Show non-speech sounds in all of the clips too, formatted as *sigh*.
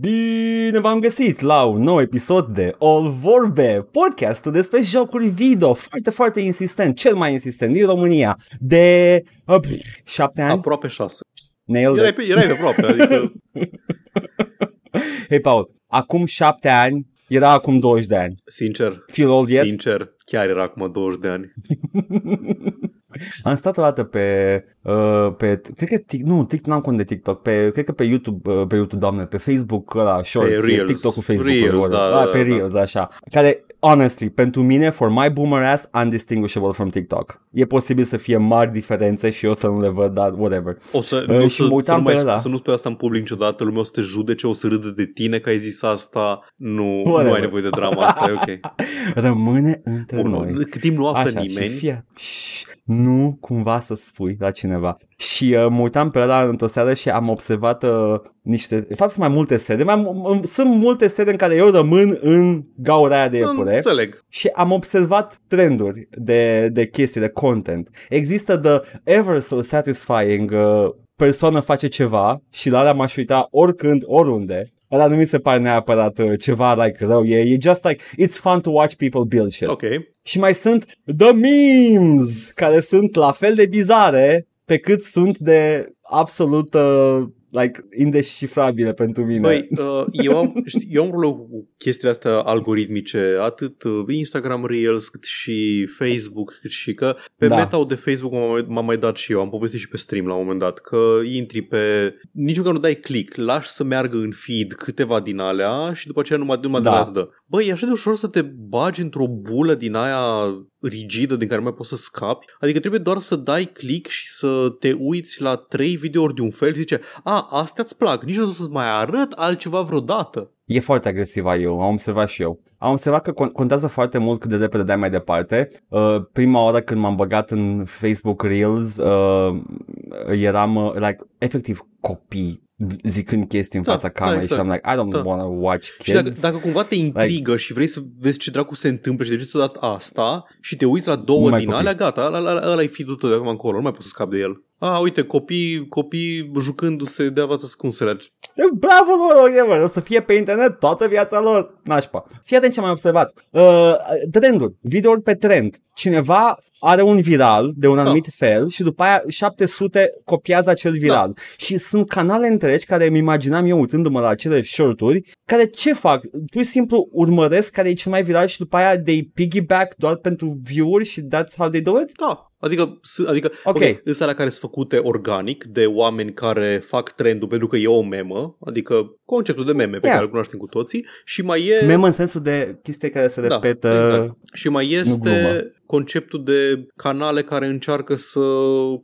Bine v-am găsit la un nou episod de All Vorbe, podcastul despre jocuri video, foarte, foarte insistent, cel mai insistent din România, de uh, pf, șapte ani. Aproape șase. Nailed Erai it. pe, erai pe aproape, adică *laughs* Hei, Paul, acum șapte ani era acum 20 de ani. sincer, Feel old yet? sincer, chiar era acum 20 de ani. *laughs* Am stat o dată pe, uh, pe cred că, tic, nu, TikTok, n-am cont de TikTok, pe, cred că pe YouTube, uh, pe YouTube, doamne, pe Facebook, ăla, Shorts, Pe Reels. TikTok-ul Facebook, Reels, da, da, ah, pe da, da. Reels, așa, care, honestly, pentru mine, for my boomer ass, undistinguishable from TikTok. E posibil să fie mari diferențe și eu să nu le văd, dar whatever. O să, Uh, nu, și să, mă să, uitam nu pe mai, ăla. să nu spui asta în public niciodată, lumea o să te judece, o să râde de tine că ai zis asta, nu, nu Whatever. ai nevoie de drama asta, e ok. *laughs* Rămâne între Bun, noi. cât timp nu află Așa, nimeni, și fie, Șș, nu cumva să spui la cineva. Și uh, mă uitam pe ăla într-o seară și am observat uh, niște, de fapt sunt mai multe sede, mai, m- sunt multe sede în care eu rămân în gaura aia de iepure înțeleg. și am observat trenduri de, de chestii, de content. Există the ever so satisfying uh, persoană face ceva și la alea m-aș uita oricând, oriunde. Ăla nu mi se pare neapărat uh, ceva like rău, e, e just like, it's fun to watch people build shit. Ok. Și mai sunt the memes, care sunt la fel de bizare pe cât sunt de absolut uh, like indescifrabile pentru mine. Băi, uh, eu am, știi, eu am problemă cu chestiile astea algoritmice, atât uh, Instagram Reels, cât și Facebook, cât și că pe Da. da. meta de Facebook m-am mai, m-am mai dat și eu, am povestit și pe stream la un moment dat, că intri pe... Nici măcar nu dai click, lași să meargă în feed câteva din alea și după aceea numai, numai Da. da. de la dă. Băi, e așa de ușor să te bagi într-o bulă din aia rigidă din care nu mai poți să scapi. Adică trebuie doar să dai click și să te uiți la trei videouri de un fel și zice, a, astea îți plac, nici nu o să-ți mai arăt altceva vreodată. E foarte agresiv eu, am observat și eu. Am observat că con- contează foarte mult cât de repede dai mai departe. Uh, prima oară când m-am băgat în Facebook Reels, uh, eram uh, like, efectiv copii zicând chestii în Da, fața da, camerei exact. și am like, I don't Da. wanna watch Și dacă, kids. dacă cumva te intrigă like, și vrei să vezi ce dracu se întâmplă și de ce ți-o dat asta și te uiți la două Numai din copii. alea, gata, ăla, ăla, ăla e feed-ul tău de acum încolo, nu mai poți să scapi de el. A, uite, copii, copii jucându-se de avați ascunsele. Bravo lor, whatever, o să fie pe internet toată viața lor, nașpa. Fii atent ce am mai observat. Uh, trenduri, videouri pe trend. Cineva are un viral de un anumit fel și după aia 700 copiază acel viral. Și sunt canale întregi care îmi imaginam eu uitându-mă la acele shorturi, care ce fac? Pur și simplu urmăresc care e cel mai viral și după aia they piggyback doar pentru view-uri și that's how they do it? Da, adică, s- adică Ok. okay. îs alea care sunt făcute organic de oameni care fac trendul pentru că e o memă, adică conceptul de meme pe Yeah. care îl cunoaștem cu toții și mai e... Mem în sensul de chestii care se Da, repetă. exact. Și mai glumă. este conceptul de canale care încearcă să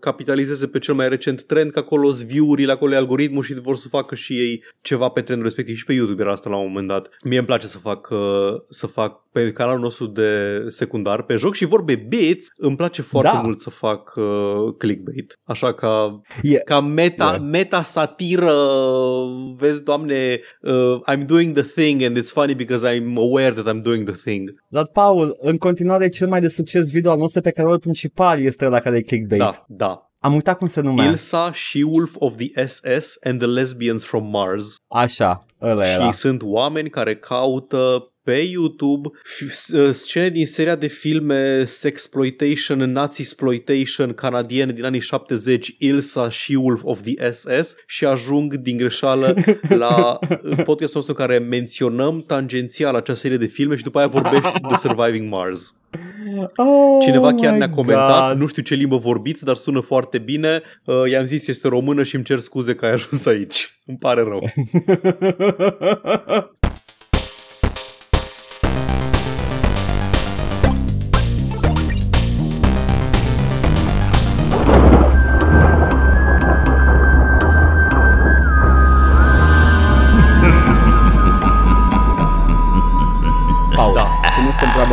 capitalizeze pe cel mai recent trend, că acolo sunt view-urile, acolo e algoritmul și vor să facă și ei ceva pe trendul respectiv. Și pe YouTube era asta la un moment dat. Mie îmi place să fac, uh, să fac pe canalul nostru de secundar, pe joc și vorbe bits, îmi place foarte Da. mult să fac uh, clickbait. Așa ca, E, ca meta, Yeah. meta satiră, vezi, doamne, uh, I'm doing the thing and it's funny because I'm aware that I'm doing the thing. Dar, Paul, în continuare cel mai de succes video al nostru pe canalul principal este la care e clickbait. Da, da. Am uitat cum se numea. Ilsa, She-Wolf of the SS and the Lesbians from Mars. Așa, ăla era. Și sunt oameni care caută pe YouTube f- s- scene din seria de filme Sexploitation, Nazi-exploitation canadiene din anii 70, Ilsa, She-Wolf of the SS și ajung din greșeală *laughs* la podcastul nostru în care menționăm tangențial acea serie de filme și după aia vorbești de Surviving Mars. Oh Cineva chiar my ne-a comentat, God. nu știu ce limbă vorbiți, dar sună foarte bine. Uh, i-am zis este română și îmi cer scuze că ai ajuns aici. Îmi pare rău. *laughs*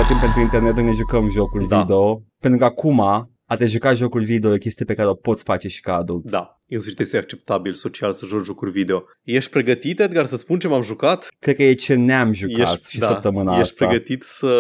timp pentru internet, noi ne jucăm jocuri Da. video. Pentru că acum, a te juca jocul video e o chestie pe care o poți face și ca adult. Da. În sfârșit este acceptabil social să joci jocuri video. Ești pregătit, Edgar, să spun ce m-am jucat? Cred că e ce ne-am jucat Ești- și da, săptămâna Ești asta. pregătit să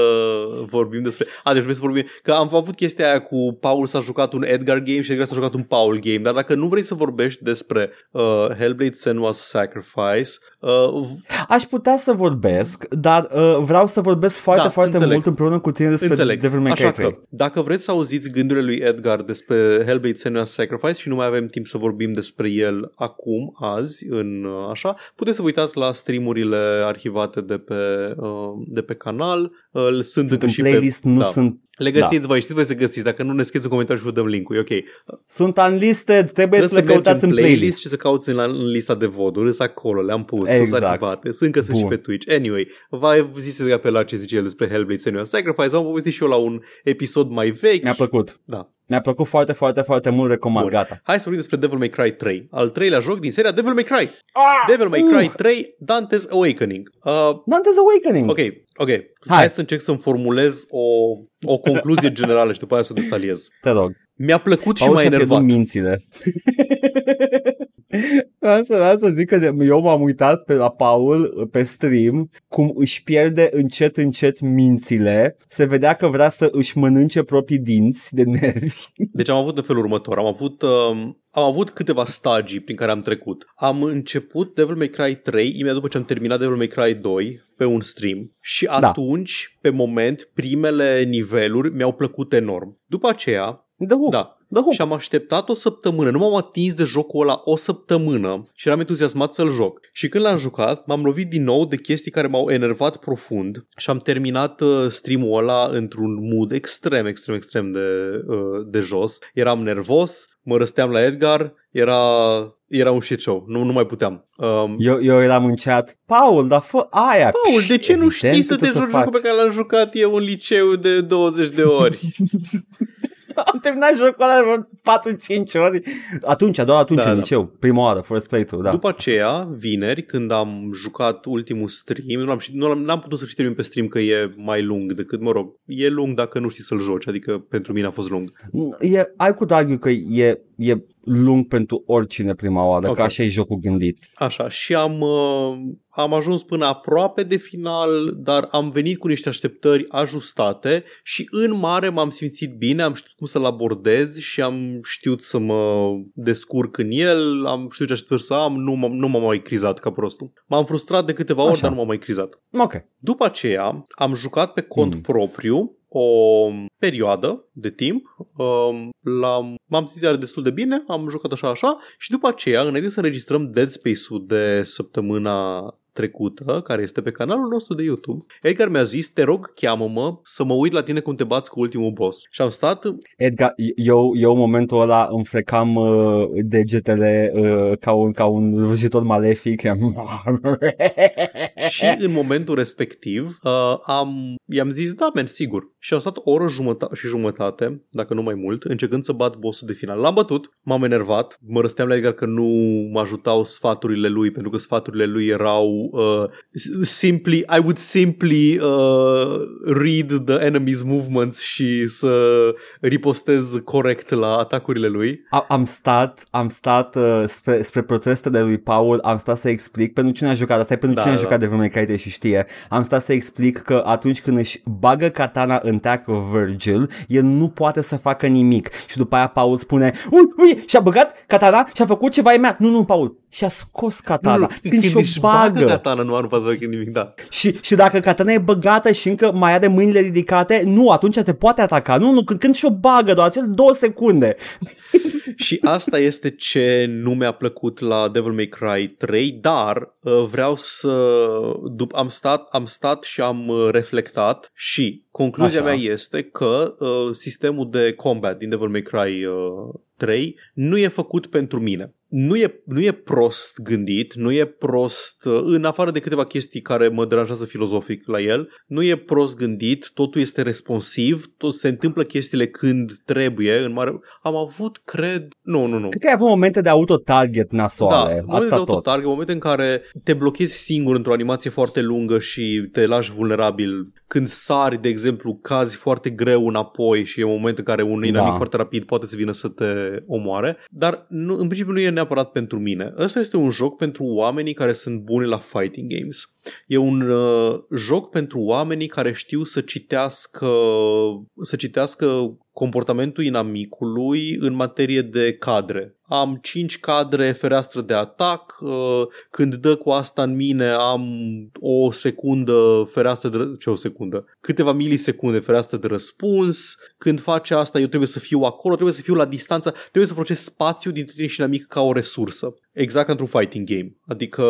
vorbim despre... A, deci vrei să vorbim... Că am avut chestia aia cu Paul s-a jucat un Edgar game și Edgar s-a jucat un Paul game, dar dacă nu vrei să vorbești despre uh, Hellblade Senua's Sacrifice, uh, Aș putea să vorbesc, dar uh, vreau să vorbesc foarte, Da, foarte înțeleg. mult împreună cu tine despre Înțeleg. Devil May Cry Așa 3. că, dacă vreți să auziți gândurile lui Edgar despre Hellblade Senua's Sacrifice și nu mai avem timp să vorbim despre el acum, azi, în uh, așa, puteți să vă uitați la streamurile arhivate de pe, uh, de pe canal. Uh, sunt, Sunt încă în și playlist, pe, nu da. sunt... Le găsiți voi, știți voi să găsiți. Dacă nu ne scrieți un comentariu și vă dăm link-ul, e ok. Sunt unlisted, trebuie să le mergi căutați în playlist. și să cauți în, la, în lista de voturi, sunt acolo, le-am pus, Exact. sunt arhivate, sunt încă sunt și Bun. pe Twitch. Anyway, v-a zis de pe la ce zice el despre Hellblade Senua's Sacrifice, am povestit și eu la un episod mai vechi. Mi-a plăcut. Da. Mi-a plăcut foarte, foarte, foarte mult, recomand, Bun. gata. Hai să vorbim despre Devil May Cry 3, al treilea joc din seria Devil May Cry. Devil May Cry Uh. 3, Dante's Awakening. Uh, Dante's Awakening. ok, ok. Hai. Hai. să încerc să-mi formulez o, o concluzie generală și după aia să o detaliez. Te rog. Mi-a plăcut și Paul m-a și-a pierdut enervat. mințile. *laughs* Vreau să, vreau să zic că de- eu m-am uitat pe la Paul pe stream cum își pierde încet încet mințile. Se vedea că vrea să își mănânce proprii dinți de nervi. *laughs* Deci am avut în felul următor. Am avut, um, am avut câteva stagii prin care am trecut. Am început Devil May Cry 3 imediat după ce am terminat Devil May Cry 2 pe un stream și atunci, pe moment, primele niveluri mi-au plăcut enorm. După aceea, The hook. da, The hook. și am așteptat o săptămână, nu m-am atins de jocul ăla o săptămână și eram entuziasmat să-l joc. Și când l-am jucat, m-am lovit din nou de chestii care m-au enervat profund și am terminat uh, stream-ul ăla într-un mood extrem, extrem, extrem de, uh, de jos. Eram nervos, mă răsteam la Edgar, era, era un shit show, nu, nu mai puteam. Um, Eu, eu eram în chat, Paul, dar fă aia. Paul, de ce nu Evident știi să că te tu joci faci. jocul pe care l-am jucat eu în liceu de 20 de ori? *laughs* Am terminat jocul ăla vreo 4-5 ori. Atunci, doar atunci Da, în da. liceu. Prima oară, first playthrough, da. După aceea, vineri, când am jucat ultimul stream, nu l-am, ști- nu l-am, n-am putut să și termin pe stream că e mai lung decât, mă rog, e lung dacă nu știi să-l joci, adică pentru mine a fost lung. E, ai cu argue că e, e lung pentru oricine prima oară, Ok. că așa e jocul gândit. Așa, și am, uh, am ajuns până aproape de final, dar am venit cu niște așteptări ajustate și în mare m-am simțit bine, am știut cum să-l abordez și am știut să mă descurc în el, am știut ce așteptări să am, nu m-am, nu m-am mai crizat ca prostul. M-am frustrat de câteva ori, Așa. dar nu m-am mai crizat. Ok. După aceea am jucat pe cont Mm. propriu o perioadă de timp, um, l-am, m-am simțit iar destul de bine, am jucat așa așa și după aceea, înainte să înregistrăm Dead Space-ul de săptămâna trecută, care este pe canalul nostru de YouTube, Edgar mi-a zis, te rog, cheamă-mă să mă uit la tine cum te bați cu ultimul boss. Și am stat, Edgar, eu, eu în momentul ăla îmi frecam uh, degetele uh, ca, un, ca un vrăjitor malefic. și în momentul respectiv uh, am, i-am zis, da, men, sigur. Și am stat o oră jumătate și jumătate, dacă nu mai mult, încercând să bat bossul de final. L-am bătut, m-am enervat, mă răsteam la Edgar că nu mă ajutau sfaturile lui, pentru că sfaturile lui erau uh, simply, I would simply uh, read the enemy's movements și să ripostez corect la atacurile lui. A- am stat, am stat uh, spre, spre protestele lui Paul, am stat să explic, pentru cine a jucat, asta e pentru Da, cine a da. jucat de vreme care și știe, am stat să explic că atunci când își bagă katana în teacul Virgil, el nu poate să facă nimic. Și după aia Paul spune, ui, ui, și-a băgat katana și a făcut ceva ai mea. Nu, nu, Paul, și-a scos katana. când, și-o își bagă. katana, nu, nu poate să facă nimic, da. Și, și dacă katana e băgată și încă mai are mâinile ridicate, nu, atunci te poate ataca. Nu, nu, când, când și-o bagă, doar acel două secunde. *laughs* Și asta este ce nu mi-a plăcut la Devil May Cry 3, dar uh, vreau să dup- am stat am stat și am uh, reflectat și concluzia Așa. mea este că uh, sistemul de combat din Devil May Cry uh, 3 nu e făcut pentru mine. Nu e, nu e prost gândit, nu e prost, uh, în afară de câteva chestii care mă deranjează filozofic la el, nu e prost gândit, totul este responsiv, tot se întâmplă chestiile când trebuie, în mare... Am avut, cred, nu, nu, nu. Cred că ai avut momente de auto-target Da, nasoale, momente de atâta tot. autotarget, momente în care te blochezi singur într-o animație foarte lungă și te lași vulnerabil. Când sari, de exemplu, exemplu, cazi foarte greu înapoi și e un moment în care un inamic Da. foarte rapid poate să vină să te omoare, dar nu, în principiu nu e neapărat pentru mine. Ăsta este un joc pentru oamenii care sunt buni la fighting games. E un uh, joc pentru oamenii care știu să citească, să citească comportamentul inamicului în materie de cadre. Am 5 cadre fereastră de atac, uh, când dă cu asta în mine am o secundă fereastră de ră- ce o secundă? Câteva milisecunde fereastră de răspuns, când face asta eu trebuie să fiu acolo, trebuie să fiu la distanță, trebuie să folosesc spațiu dintre tine și inamic ca o resursă. Exact ca într-un fighting game. Adică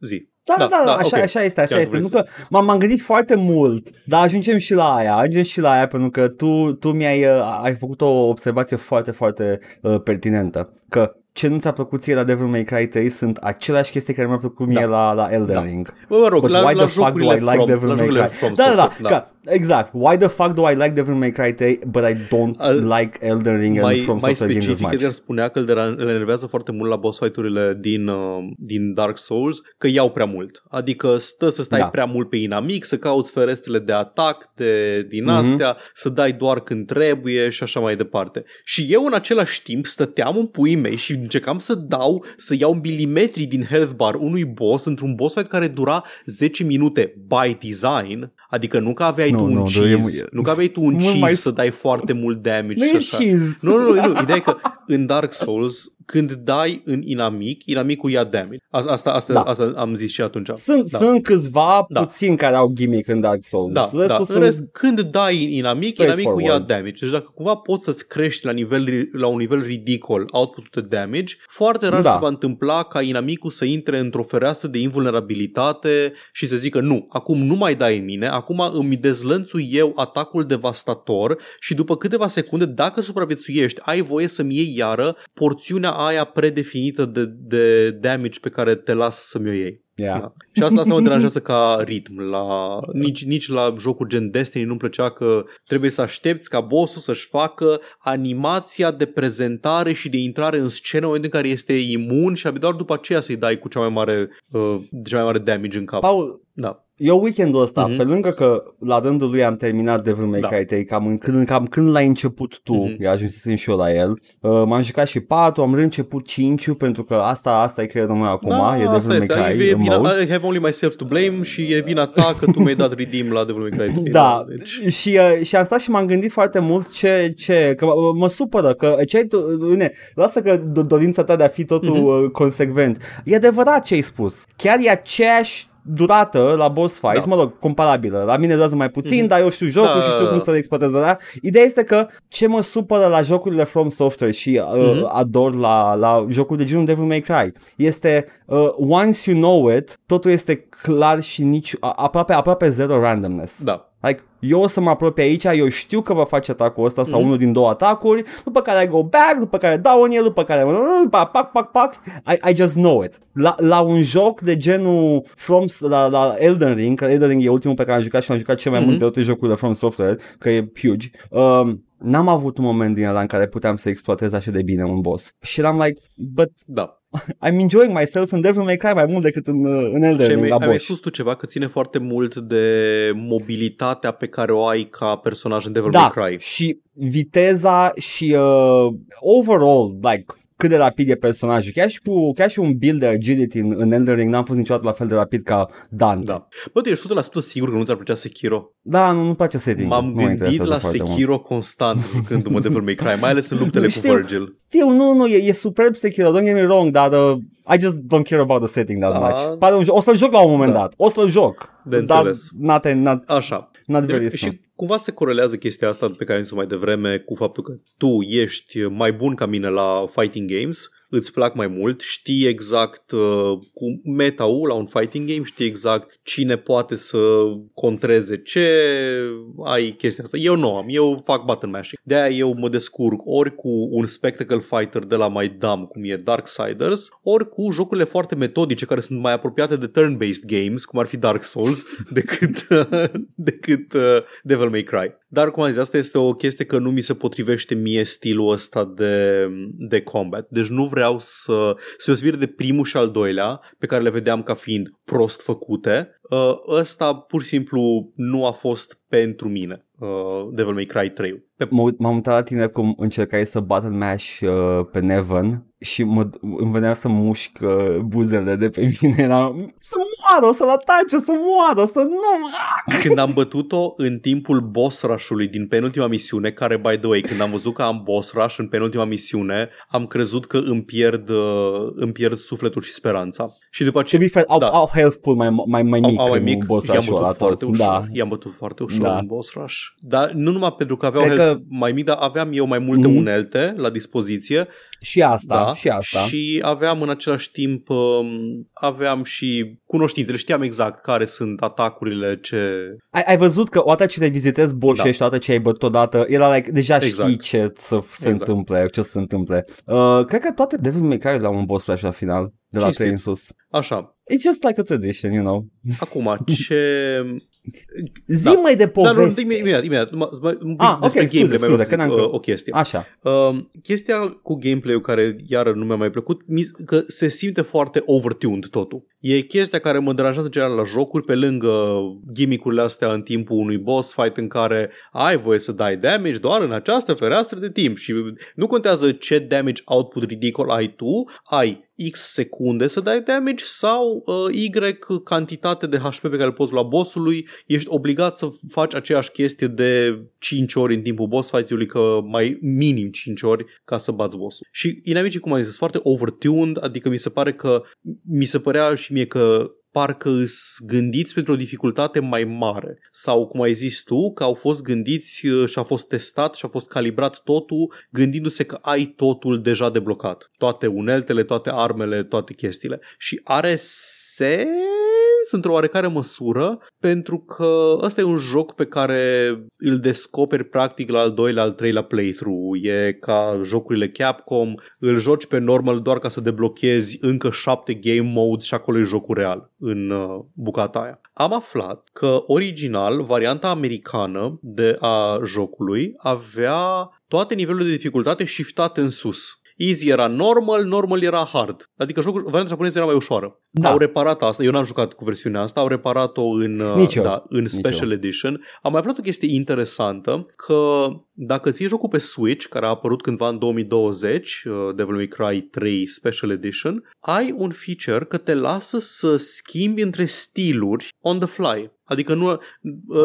zi. Da, da, da, da așa, ok. așa este, așa Chiar este. vrei Nu să- că m-am, m-am gândit foarte mult, dar ajungem și la aia, ajungem și la aia pentru că tu, tu mi-ai uh, ai făcut o observație foarte, foarte uh, pertinentă, că ce nu ți-a plăcut ție la Devil May Cry 3 sunt aceleași chestii care mi-au plăcut mie Da. la, la Elden Da. Ring. Bă, mă rog, But la, why la the fuck do I jocurile like from, Devil la May jocurile Cry? from Da, da, da, software, da, exact. Why the fuck do I like Devil May Cry 3 but I don't Al- like Elden Ring and mai, From mai Software games as specific, much? Edgar spunea că îl dera- îl enervează foarte mult la boss fight-urile din, uh, din Dark Souls, că iau prea mult. Adică stă să stai Da. prea mult pe inamic, să cauți ferestrele de atac, de, din Mhm. astea, să dai doar când trebuie și așa mai departe. Și eu în același timp stăteam în puii mei și încercam să dau, să iau milimetri din health bar unui boss într-un boss fight care dura 10 minute by design, adică nu că aveai Nu, tu un nu, cheese, e- nu că aveai tu un mult cheese mai- să dai foarte mult damage Nu și e așa. cheese. Nu, nu, nu, nu. Ideea e că în Dark Souls, când dai în inamic, inamicul ia damage. Asta, asta, asta, Da. asta am zis și atunci. Sunt, Da. sunt câțiva Da. puțini care au gimmick în Dark Souls. Da, Restul da. În sunt rest, când dai în inamic, Straightforward. inamicul ia damage. Deci dacă cumva poți să-ți crești la, nivel, la un nivel ridicol output-ul de damage, foarte rar Da. se va întâmpla ca inamicul să intre într-o fereastră de invulnerabilitate și să zică nu, acum nu mai dai în mine, acum îmi dezlănțui eu atacul devastator și după câteva secunde, dacă supraviețuiești, ai voie să-mi iei iară porțiunea aia predefinită de, de damage pe care te las să-mi o iei. Yeah. Da. Și asta, asta mă deranjează *laughs* ca ritm. La, nici, nici la jocuri gen Destiny nu-mi plăcea că trebuie să aștepți ca bossul să-și facă animația de prezentare și de intrare în scenă în momentul în care este imun și abia doar după aceea să-i dai cu cea mai mare, uh, cea mai mare damage în cap. Paul, Da. eu weekendul ăsta, Mhm. pe lângă că la rândul lui am terminat Devil May Da. Cry 3, cam, în, când, cam când l-ai început tu, Mhm. eu ajunsesem și eu la el, uh, m-am jucat și 4, am reînceput 5 pentru că asta, asta e creierul meu acum, da, e Devil asta May este. Cry E vina, mode. I have only myself to blame și e vina ta că tu mi-ai dat redeem la Devil May Cry 3. Da, Deci, și, uh, și am stat și m-am gândit foarte mult ce, ce că mă, mă supără, că ce ai tu, ne, lasă că do- dorința ta de a fi totul Mhm. uh, consecvent. E adevărat ce ai spus. Chiar e aceeași durată la boss fights, Da. mă rog, comparabilă. La mine durează mai puțin, Mhm. dar eu știu jocul Da, și știu da, cum da. să le exploatez. Da? Ideea este că ce mă supără la jocurile From Software și uh, Mhm. ador la, la jocuri de genul Devil May Cry este uh, once you know it, totul este clar și nici a- aproape, aproape zero randomness. da. Like, eu o să mă apropie aici, eu știu că va face atacul ăsta sau Mhm. unul din două atacuri, după care I go back, după care dau în el, după care pac, pac, pac, pac, I, I just know it. La, la un joc de genul From, la, la Elden Ring, că Elden Ring e ultimul pe care am jucat și am jucat cel mai Mhm. multe toate jocurile From Software, că e huge, um, n-am avut un moment din ăla în care puteam să exploatez așa de bine un boss. Și eram like, but Da. *laughs* I'm enjoying myself in Devil May Cry mai mult decât în, uh, în Elden Și ai Ring mai, la ai mai boss. spus tu ceva că ține foarte mult de mobilitatea pe care o ai ca personaj în Devil da, May Cry. și viteza și uh, overall, like, cât de rapid e personajul. Chiar și, cu, chiar și un build de agility în, în Elden Ring n-am fost niciodată la fel de rapid ca Dante. Da. Bă, tu ești 100% sigur că nu ți-ar plăcea Sekiro? Da, nu, nu-mi place setting. M-am nu mă gândit interesează la foarte mult. Sekiro constant jucându-mă Devil *laughs* May Cry, mai ales în luptele cu Știu. Virgil. Știu, nu, nu, e, e superb Sekiro, don't get me wrong, dar uh, I just don't care about the setting that Da. much. Pare un joc, o să-l joc la un moment Da. dat, o să-l joc. De dar înțeles. not, not, Așa. not very Deci, soon. și cumva se corelează chestia asta pe care am zis mai devreme cu faptul că tu ești mai bun ca mine la fighting games, îți plac mai mult, știi exact uh, cu meta-ul la un fighting game, știi exact cine poate să contreze ce, ai chestia asta. Eu nu am, eu fac button mashing. De-aia eu mă descurc ori cu un spectacle fighter de la mai dumb, cum e Darksiders, ori cu jocurile foarte metodice care sunt mai apropiate de turn-based games, cum ar fi Dark Souls, *laughs* decât, *laughs* decât uh, Devil May Cry. Dar, cum am zis, asta este o chestie că nu mi se potrivește mie stilul ăsta de, de combat. Deci nu vreau să, să deosebire de primul și al doilea, pe care le vedeam ca fiind prost făcute, uh, ăsta pur și simplu nu a fost pentru mine. uh, Devil May Cry 3. Pe M- uit- M-am uitat la tine cum încercai să button mash uh, pe Neven și mă, îmi venea să mușc uh, buzele de pe *laughs* mine. Eram, să moară, o să-l atace, să moară, să nu... Ah! *laughs* Când am bătut-o în timpul boss rush-ului din penultima misiune, care, by the way, când am văzut că am boss rush în penultima misiune, am crezut că îmi pierd, uh, îmi pierd sufletul și speranța. Și după To aceea be fair, au, Da. au health pool mai, mai, mai mic au, au mai în mic, boss i-am rush-ul ăla bătut foarte toți. ușor. Da. I-am bătut foarte ușor Da. în boss rush. Dar nu numai pentru că aveau Cred health că- mai mic, dar aveam eu mai multe Mhm. unelte la dispoziție Și asta, Da, și asta. Și aveam în același timp, um, aveam și cunoștințele, știam exact care sunt atacurile, ce... Ai, ai văzut că odată ce te vizitezi boss Da. și odată ce ai bătut odată, era like, deja Exact. știi ce să se Exact. întâmple, ce să se întâmple. Uh, cred că toate Devil May Cry la un boss rush la final, de la Cinstit. 3 în sus. Așa, It's just like a tradition, you know. acum, ce... Zi Da. mai de Dar nu, poveste. imediat, imediat, m- m- un pic Ah, ok, despre scuze, gameplay, mai vreau scuze, să că zic, n-am uh, că- o chestie. Așa. Uh, chestia cu gameplay-ul care iară nu mi-a mai plăcut, mi- că se simte foarte overtuned totul. E chestia care mă deranjează în general la jocuri, pe lângă gimmickurile astea în timpul unui boss fight în care ai voie să dai damage doar în această fereastră de timp și nu contează ce damage output ridicol ai tu, ai X secunde să dai damage sau uh, Y cantitate de HP pe care îl poți lua bossului, ești obligat să faci aceeași chestie de 5 ori în timpul boss fight-ului, că mai minim 5 ori ca să bați bossul. Și inamicii, cum am zis, sunt foarte overtuned, adică mi se pare că mi se părea și mie că parcă îs gândiți pentru o dificultate mai mare sau cum ai zis tu, că au fost gândiți uh, și a fost testat și a fost calibrat totul gândindu-se că ai totul deja deblocat. Toate uneltele, toate armele, toate chestiile. Și are sens într-o oarecare măsură pentru că ăsta e un joc pe care îl descoperi practic la al doilea, al treilea playthrough. E ca jocurile Capcom, îl joci pe normal doar ca să deblochezi încă șapte game modes și acolo e jocul real în uh, bucata aia. Am aflat că original, varianta americană de a jocului avea toate nivelurile de dificultate shiftate în sus. Easy era normal, normal era hard. Adică jocul, varianta japoneză era mai ușoară. Da. Au reparat asta. Eu n-am jucat cu versiunea asta, au reparat-o în, uh, Nici eu. da, în Nici Special eu. Edition. Am mai aflat o chestie interesantă că dacă ții jocul pe Switch, care a apărut cândva în 2020, uh, Devil May Cry 3 Special Edition, ai un feature că te lasă să schimbi între stiluri on the fly. Adică nu, uh,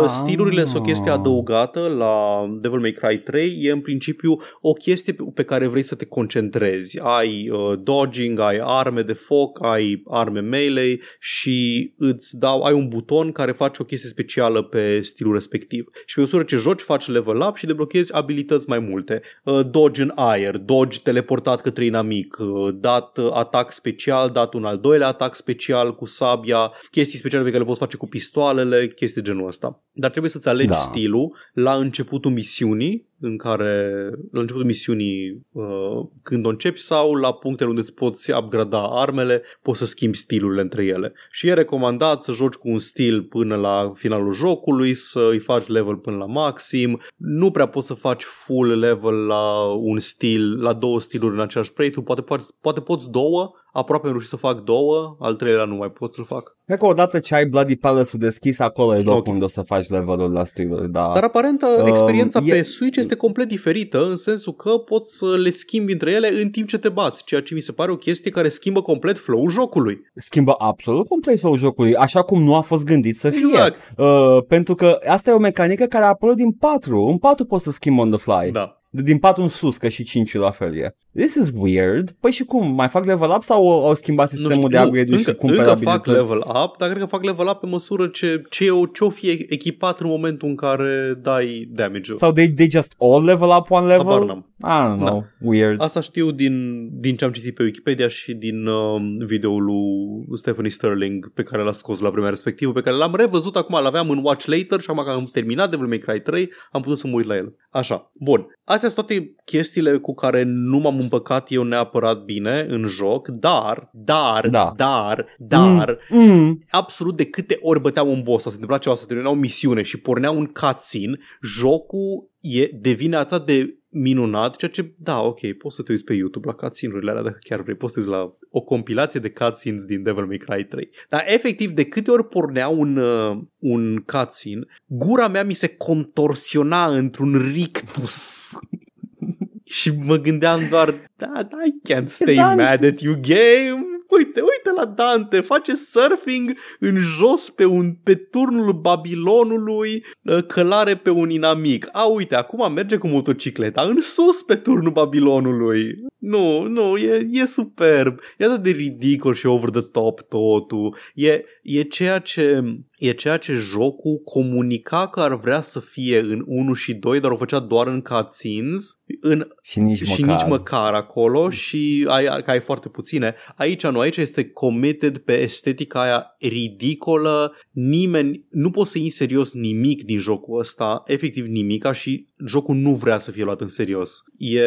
Ah. stilurile sunt o chestie adăugată la Devil May Cry 3, e în principiu o chestie pe- pe care vrei să te concentrezi. Ai uh, dodging, ai arme de foc, ai arme melee și îți dau, ai un buton care face o chestie specială pe stilul respectiv. Și pe măsură ce joci, faci level up și deblochezi abilități mai multe. Uh, dodge în aer, dodge teleportat către inamic, uh, dat uh, atac special, dat un al doilea atac special cu sabia, chestii speciale pe care le poți face cu pistoalele, chestii de genul ăsta. Dar trebuie să-ți alegi Da. stilul la începutul misiunii, în care, la începutul misiunii uh, când o începi sau la punctele unde îți poți upgrada armele, poți să schimbi stilurile între ele. Și e recomandat să joci cu un stil până la finalul jocului, să îi faci level până la maxim. Nu prea poți să faci full level la un stil, la două stiluri în același playthrough, poate, poate, poate poți două, aproape am reușit să fac două, al treilea nu mai pot să-l fac. Cred că odată ce ai Bloody Palace-ul deschis, acolo e locul Ok. unde o să faci levelul la stiluri, da. Dar aparent Um, experiența e- pe Switch este complet diferită în sensul că poți să le schimbi între ele în timp ce te bați, ceea ce mi se pare o chestie care schimbă complet flow-ul jocului. Schimbă absolut complet flow jocului, așa cum nu a fost gândit să fie. Exact. Uh, pentru că asta e o mecanică care a apărut din 4. În 4 poți să schimbi on the fly. Da. Din 4 în sus, că și 5 la fel e. This is weird. Păi și cum? Mai fac level up sau au schimbat sistemul de upgrade-uri și încă, cumpără încă fac abilități? level up, dar cred că fac level up pe măsură ce, ce, o, ce o fi echipat în momentul în care dai damage-ul. Sau they, they just all level up one level? Habar n-am. I don't know. Weird. Asta știu din, din ce am citit pe Wikipedia și din uh, videoul lui Stephanie Sterling pe care l-a scos la vremea respectivă, pe care l-am revăzut acum, l-aveam în Watch Later și acum că am terminat Devil May Cry 3, am putut să mă uit la el. Așa, bun. Astea sunt toate chestiile cu care nu m-am împăcat eu neapărat bine în joc, dar, dar, Da. dar, dar, Mm. absolut de câte ori băteam un boss sau se întâmpla ceva, să termina o misiune și pornea un cutscene, jocul e, devine atât de minunat, ceea ce, da, ok, poți să te uiți pe YouTube la cutscene-urile alea dacă chiar vrei, poți să te uiți la o compilație de cutscenes din Devil May Cry 3. Dar efectiv, de câte ori pornea un, uh, un cutscene, gura mea mi se contorsiona într-un rictus. *laughs* Și mă gândeam doar, da, I can't stay Da, mad at you game. Uite, uite la Dante, face surfing în jos pe, un, pe turnul Babilonului, uh, călare pe un inamic. A, uite, acum merge cu motocicleta în sus pe turnul Babilonului. Nu, nu, e, e superb. E atât de ridicol și over the top totul. E, e ceea ce e ceea ce jocul comunica că ar vrea să fie în 1 și 2, dar o făcea doar în cutscenes în, Și nici și măcar. nici măcar acolo și ai, că ai foarte puține. Aici nu, aici este committed pe estetica aia ridicolă, nimeni, nu poți să iei în serios nimic din jocul ăsta, efectiv nimica și jocul nu vrea să fie luat în serios. E,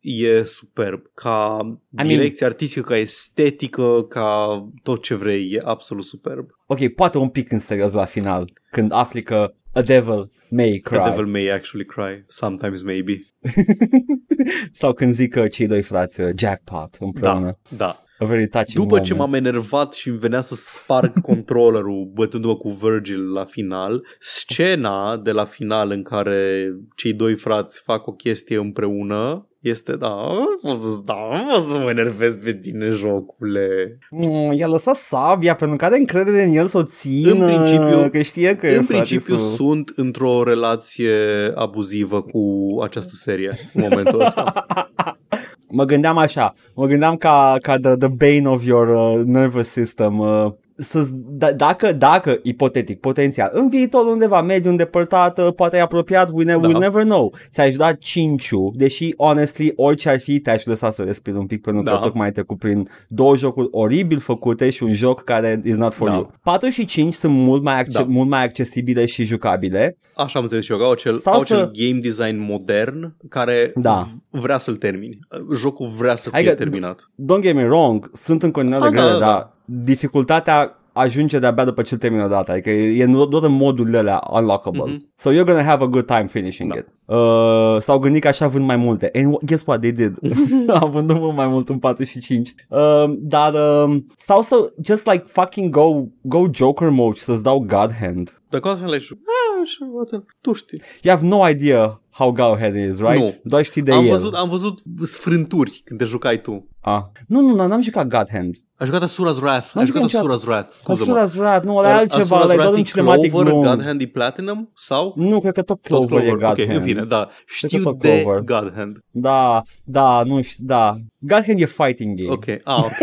e superb, ca mean- direcție artistică, ca estetică, ca tot ce vrei, e absolut superb. Ok, poate un pic în serios la final, când afli că a devil may cry. The devil may actually cry, sometimes maybe. *laughs* Sau când zic că cei doi frați uh, jackpot împreună. Da, da. A very touching După ce moment. m-am enervat și îmi venea să sparg *laughs* controllerul bătându-mă cu Virgil la final, scena de la final în care cei doi frați fac o chestie împreună este, da, o să da, o să mă enervez pe tine, jocule. Mm, i-a lăsat sabia pentru că are încredere în el să o țină, În principiu- că știe că e În principiu frate sunt într-o relație abuzivă cu această serie în momentul ăsta. *laughs* Mă gândeam așa, mă gândeam ca, ca the, the bane of your uh, nervous system. Uh, să da, dacă, dacă, ipotetic, potențial, în viitor undeva mediu îndepărtat, uh, poate e apropiat, we, ne- Da. we'll never know. Ți-aș da 5 deși, honestly, orice ar fi, te-aș lăsa să respiri un pic, pentru că Da. tocmai ai trecut prin două jocuri oribil făcute și un joc care is not for Da. you. 4 și 5 sunt mult mai, acce- Da. mult mai accesibile și jucabile. Așa am înțeles și eu, că au acel, Sau au să- acel game design modern care Da. vrea să-l termini. Jocul vrea să fie Adică- terminat. don't get me wrong, sunt în continuare Ah, grele, da, da, da. dar dificultatea ajunge de-abia după ce îl termină odată. Adică e e doar în modurile alea unlockable. Mhm. So you're gonna have a good time finishing Da. it. Uh, s-au gândit că așa vând mai multe. And wh- guess what they did? *laughs* *laughs* Au vândut mult mai mult în 4 și 5. Uh, dar um, sau să just like fucking go go Joker mode și să-ți dau God Hand. Dar cu altfel ai ah, așa, uite, tu știi. You have no idea how God Hand is, right? Nu. Doar știi de am, el. văzut, am văzut sfrânturi când te jucai tu. Ah. Nu, nu, nu, n-am jucat God Hand. Ai jucat Asura's Wrath. N-am Ai jucat jucat niciodată. Asura's Wrath, scuză-mă. Asura's Wrath, nu, ăla e altceva, ăla e doar Wrath un e cinematic Clover, room. God Hand e Platinum? Sau? Nu, cred că tot Tot Clover, e God ok, Hand. în fine, da. Știu tot de Clover. God Hand. Da, da, nu știu, da. God Hand e fighting game. Ok, ah, ok.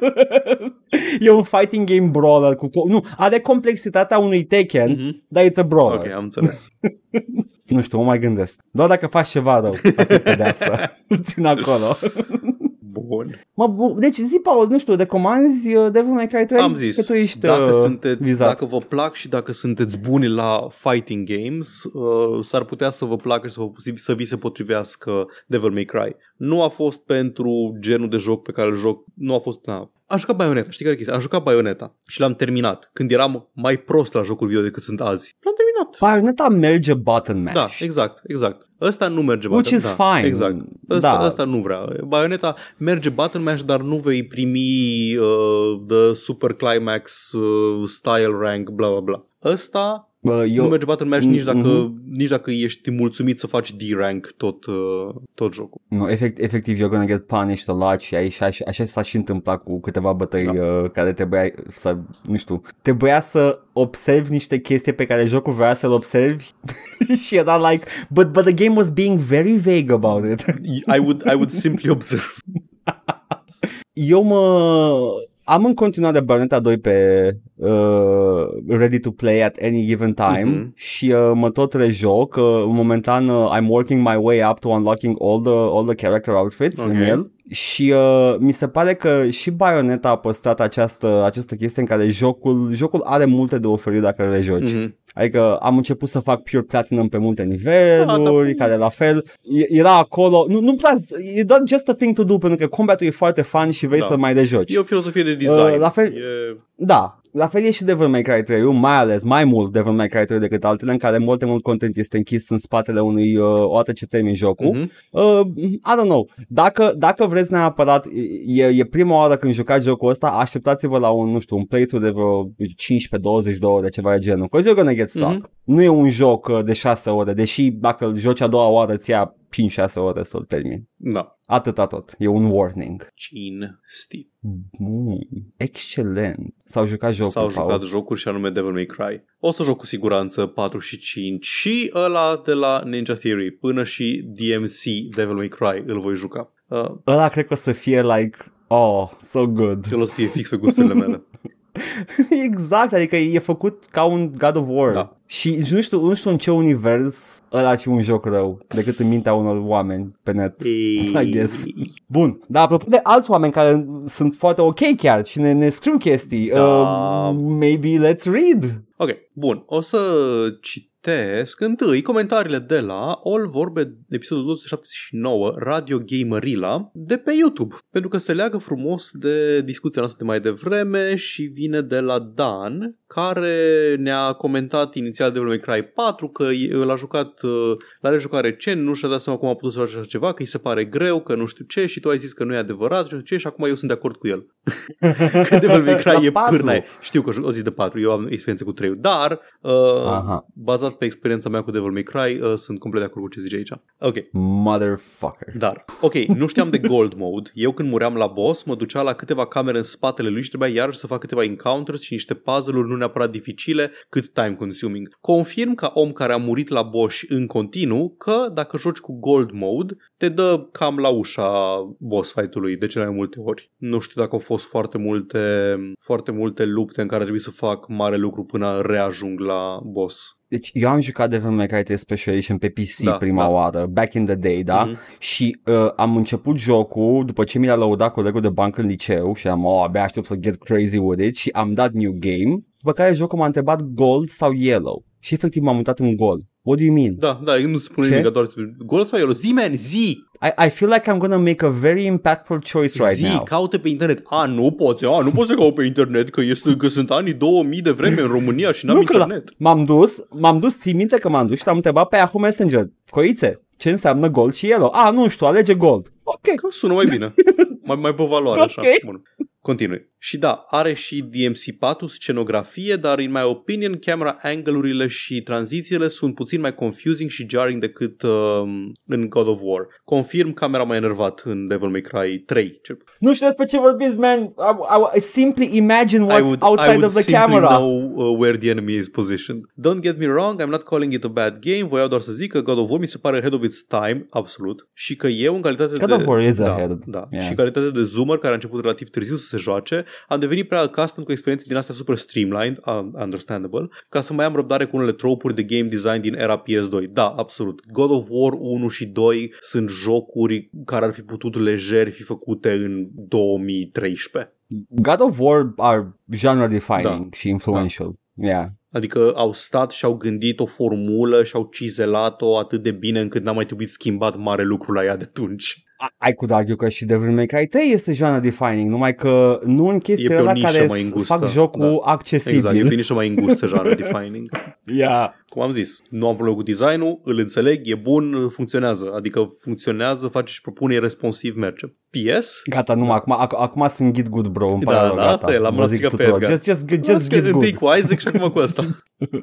*laughs* e un fighting game brawler cu... co- Nu, are complexitatea unui Tekken, Mhm. dar it's a brawler. Ok, am înțeles. *laughs* Nu știu, mă mai gândesc. Doar dacă faci ceva rău, asta e pedeapsa. *laughs* Îl țin acolo. Bun. Mă, bu- deci zi, Paul, nu știu, recomanzi uh, Devil May Cry 3? Am zis, Că tu ești dacă, uh, sunteți, vizat. dacă vă plac și dacă sunteți buni la fighting games, uh, s-ar putea să vă placă și să, vă, să vi se potrivească Devil May Cry. Nu a fost pentru genul de joc pe care îl joc, nu a fost... Na. Am jucat Bayonetta, știi care e chestia? Am jucat Bayonetta și l-am terminat când eram mai prost la jocul video decât sunt azi. L-am terminat. Bayonetta merge button mash. Da, exact, exact. Ăsta nu merge Which button, is da, fine. Exact. Ăsta, Da. ăsta nu vrea. Bayonetta merge button mash, dar nu vei primi uh, the super climax uh, style rank, bla bla bla. Ăsta Bă, eu... eu, nu merge button mash nici dacă, Mhm. nici dacă ești mulțumit să faci D-rank tot, uh, tot jocul. Nu, efect, efectiv, you're gonna get punished a lot și aici, așa, așa s-a și întâmplat cu câteva bătăi Da. uh, care trebuia să, nu știu, trebuia să observi niște chestii pe care jocul vrea să-l observi *laughs* și era like, but, but the game was being very vague about it. I would, I would simply observe. *laughs* Eu mă... Am în continuare Bayonetta 2 pe uh, ready to play at any given time Mhm. și uh, mă tot rejoc. Uh, momentan uh, I'm working my way up to unlocking all the, all the character outfits Ok. în el și uh, mi se pare că și Bayonetta a păstrat această, această chestie în care jocul, jocul are multe de oferit dacă le joci. Mhm. Adică am început să fac Pure Platinum pe multe niveluri, Da, care la fel e- era acolo, nu, nu prea, e doar just a thing to do pentru că combatul e foarte fun și vrei Da. să mai rejoci. E o filosofie de design. Uh, la fel- E... Da, la fel e și Devil May Cry 3, mai ales, mai mult Devil May Cry 3 decât altele în care multe mult content este închis în spatele unui, uh, o dată ce termin jocul. Mhm. Uh, I don't know. Dacă, dacă vreți neapărat, e, e prima oară când jucați jocul ăsta, așteptați-vă la un, nu știu, un playthrough de vreo 15-20 de ore, ceva de genul. Cause you're gonna get stuck. Mhm. Nu e un joc uh, de 6 ore, deși dacă îl joci a doua oară îți ia 5-6 ore să-l termini. Da. Atâta tot. E un warning. Cinstit. Mm, excelent. S-au jucat jocul. S-au Paul. jucat jocuri și anume Devil May Cry. O să joc cu siguranță 4 și 5 și ăla de la Ninja Theory până și DMC Devil May Cry îl voi juca. Uh, Ăla cred că o să fie like, oh, so good. el o să fie fix pe gusturile mele. *laughs* *laughs* exact, adică e făcut ca un God of War. Da. Și nu știu, nu știu în ce univers ăla și un joc rău decât în mintea unor oameni pe net. *laughs* I guess. Bun, dar apropo de alți oameni care sunt foarte ok chiar și ne, ne scriu chestii, Da. uh, maybe let's read. Ok, bun. O să citesc întâi comentariile de la All Vorbe, episodul 279, Radio Gamerila, de pe YouTube. Pentru că se leagă frumos de discuția noastră de mai devreme și vine de la Dan, care ne-a comentat inițial Devil May Cry 4, că l-a jucat, uh, l-a rejucat recent, nu și-a dat seama cum a putut să facă așa ceva, că îi se pare greu, că nu știu ce și tu ai zis că nu e adevărat și nu știu ce și acum eu sunt de acord cu el. *laughs* că Devil May Cry La e patru. pârnaie. Știu că o zi de 4, eu am experiență cu 3 dar uh, Aha. bazat pe experiența mea cu Devil May Cry, uh, sunt complet de acord cu ce zice aici. Ok, Motherfucker. dar, ok, nu știam de gold mode. Eu când muream la boss, mă ducea la câteva camere în spatele lui și trebuia iarăși să fac câteva encounters și niște puzzle-uri nu neapărat dificile, cât time consuming. Confirm ca om care a murit la boss în continuu că dacă joci cu gold mode, te dă cam la ușa boss fight-ului de cele mai multe ori. Nu știu dacă au fost foarte multe, foarte multe lupte în care trebuie să fac mare lucru până reajung la boss. Deci eu am jucat Devil May Cry 3 Special Edition pe PC Da, prima da. oară, back in the day, da? Mhm. Și uh, am început jocul după ce mi l-a lăudat colegul de bancă în liceu și am, oh, abia aștept să get crazy with it și am dat new game, după care jocul m-a întrebat gold sau yellow. Și efectiv m-am mutat în gold. What do you mean? Da, da, nu spune Ce? nimic, doar spune, gold sau yellow? Zi, man, zi! I, I feel like I'm gonna make a very impactful choice right zi, now. caută pe internet. A, nu poți, a, nu poți să caut pe internet, că, este, că sunt anii 2000 de vreme în România și n-am Nu că la- internet. M-am dus, m-am dus, ții minte că m-am dus și l-am întrebat pe Yahoo Messenger. Coițe, ce înseamnă gold și yellow? A, nu știu, alege gold. Ok. Că sună mai bine. *laughs* mai, mai pe valoare, așa. Ok. Bun. Continui. Și da, are și DMC4 scenografie, dar in my opinion camera angle-urile și tranzițiile sunt puțin mai confusing și jarring decât um, în God of War. Confirm camera m-a enervat în Devil May Cry 3. Cel puțin. Nu știu despre ce vorbiți, man. I, I, I simply imagine I what's would, I outside would of the simply camera. know uh, where the enemy is positioned. Don't get me wrong, I'm not calling it a bad game. Voiau doar să zic că God of War mi se pare ahead of its time, absolut. Și că eu, în calitate God de... of War is da, ahead. Da. Yeah. Și în calitate de zoomer care a început relativ târziu să se joace, am devenit prea accustomed cu experiențe din astea super streamlined, uh, understandable, ca să mai am răbdare cu unele tropuri de game design din era PS2. Da, absolut. God of War 1 și 2 sunt jocuri care ar fi putut lejer fi făcute în 2013. God of War are genre defining Da. și influential. Yeah. Adică au stat și au gândit o formulă și au cizelat-o atât de bine încât n-a mai trebuit schimbat mare lucru la ea de atunci. I- I could argue că și Devil May Cry 3 este genre defining, numai că nu în E chestia pe o ăla nișă care mai s- îngustă, fac jocul da. accesibil. Exact, e pe niște mai îngustă genre defining. *laughs* Yeah. Cum am zis, nu am problemă cu designul, îl înțeleg, e bun, funcționează. Adică funcționează, face și propune, e responsiv, merge. PS, Gata, numai acum, ac- acum sunt git good bro, îmi pare Da, rău, da, gata. asta e, l-am Vă zic lăsat pe tuturor. Edgar. Just, just, just, Las just că git întâi good. cu Isaac și acum cu asta.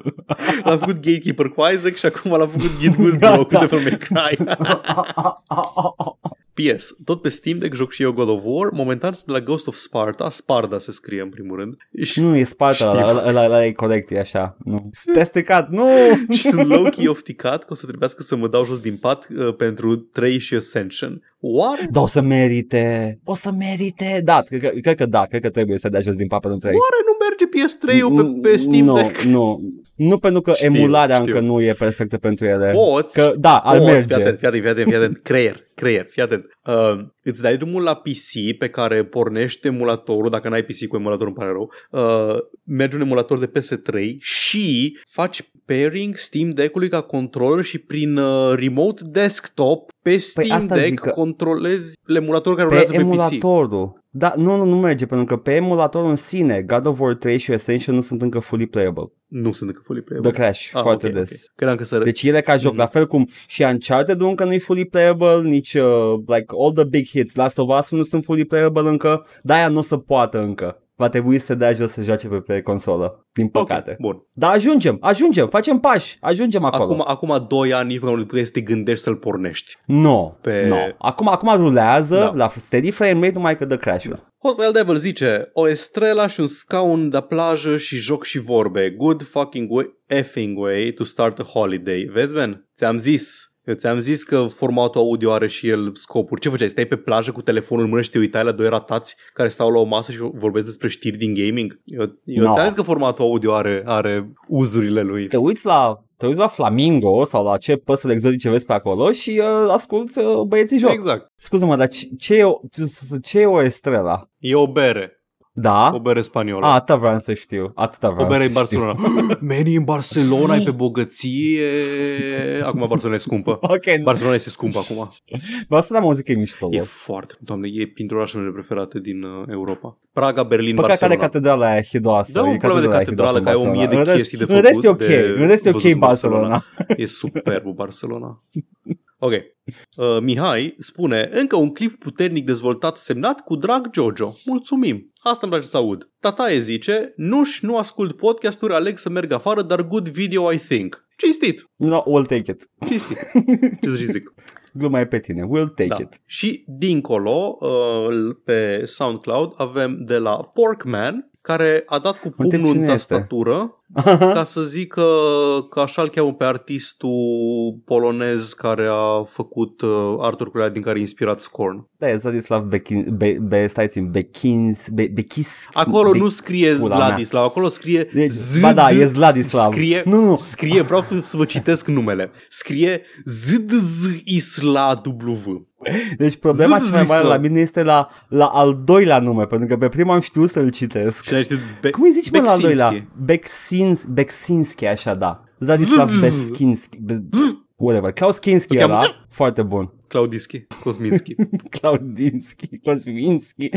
*laughs* l-am făcut gatekeeper cu Isaac și acum l-am făcut Git Good Bro cu Gata. Devil May Cry. PS, tot pe Steam Deck joc și eu God of War, momentan sunt de la Ghost of Sparta, Sparda se scrie în primul rând, și, Nu, e Sparta, Știu. ăla, ăla, ăla e corect, e așa. Nu. *laughs* Te-a stricat, nu! *laughs* și sunt low-key ofticat că o să trebuiască să mă dau jos din pat uh, pentru 3 și Ascension. Oare? Da, o să merite, o să merite. Da, cred că, cred că da, cred că trebuie să dea jos din papă în 3. Oare nu merge PS3-ul pe, pe Steam nu, Deck? Nu, nu pentru că Știu, emularea știu. încă nu e perfectă pentru ele. Poți, Că da, ar Poți, merge. Fii atent, fii atent, fii atent, fii atent. Creier, creier, fii atent. Uh, îți dai drumul la PC pe care pornești emulatorul, dacă n-ai PC cu emulator, îmi pare rău, uh, mergi un emulator de PS3 și faci pairing Steam Deck-ului ca controller și prin uh, remote desktop pe Steam Păi asta zic Deck că- controlezi emulatorul care Pe rulează pe, PC. Emulatorul. Da, nu, nu, nu merge, pentru că pe emulatorul în sine, God of War 3 și Ascension nu sunt încă fully playable. Nu sunt încă fully playable. The Crash, Ah, foarte ok, des. ok. Credeam că să... Deci ele ca joc, Mhm. la fel cum și Uncharted încă nu e fully playable, nici uh, like all the big hits, Last of Us nu sunt fully playable încă, de-aia nu o să poată încă. Va trebui să dea jos să joace pe, pe consolă, din păcate. Ok, bun. Dar ajungem, ajungem, facem pași, ajungem acolo. Acum, acum doi ani nici măcar nu puteai să te gândești să-l pornești. No, Pe- no. Acum, acum rulează Da. la steady frame rate numai că dă crash-uri. Hostile Devil zice O estrela și un scaun de plajă și joc și vorbe Good fucking way, effing way to start a holiday Vezi, Ben? Ți-am zis eu ți-am zis că formatul audio are și el scopuri. Ce făceai? Stai pe plajă cu telefonul în mână și te uitai la doi ratați care stau la o masă și vorbesc despre știri din gaming? Eu, eu No. ți-am zis că formatul audio are, are uzurile lui. Te uiți la te uiți la Flamingo sau la ce păsări exotice vezi pe acolo și uh, asculti uh, băieții joc. Exact. Scuză-mă, dar ce, ce, e, o, ce e o estrela? E o bere. Da? O bere spaniolă. A, atâta vreau să știu. Atâta vreau O bere să în Barcelona. *laughs* Meni în Barcelona e pe bogăție. Acum Barcelona e scumpă. știu. *laughs* Ok, Barcelona este scumpă acum. vreau să ne auzit că e mișto. E lor. foarte, doamne, e printre orașele mele preferate din uh, Europa. Praga, Berlin, Păcat care Barcelona. catedrala aia hidoasă. Da, un e probleme de catedrala catedrală, hidoasă că ai în o mie de Barcelona. În chestii de rest- În rest e făcut, ok, de în rest e văzut ok în Barcelona. Barcelona. E superb Barcelona. *laughs* Ok. Uh, Mihai spune, încă un clip puternic dezvoltat semnat cu drag Jojo. Mulțumim. Asta îmi place să aud. Tataie zice, nu-și nu ascult podcasturi, aleg să merg afară, dar good video I think. Cinstit. No, we'll take it. Cinstit. *laughs* Ce să zic? Gluma e pe tine. We'll take Da. it. Și dincolo, uh, pe SoundCloud, avem de la Porkman, care a dat cu Uite pumnul în cine este. Tastatură ca să zică că așa îl cheamă pe artistul polonez care a făcut uh, artwork-urile din care a inspirat Scorn. Da, e Vladislav Bekin, Be, Be, stai țin, Bekins, Be, Bekis... Acolo Be, nu scrie pula mea. Vladislav, acolo scrie Deci, Z- ba da, e Vladislav. Scrie, Nu, nu. scrie, vreau să vă citesc numele. Scrie ZDZ Isla W. Deci problema cea mai mare Vladislav. la mine este la, la al doilea nume, pentru că pe primul am știut să-l citesc. Și știi, Be- Cum îi zici mă la al Beksinski. doilea? Beksins, Beksinski, așa da. Vladislav Zzz. Beskinski. Be, whatever. Klaus Kinski Îl cheamă- era foarte bun. Claudischi, Kosminski. *laughs* Claudinski, Kosminski.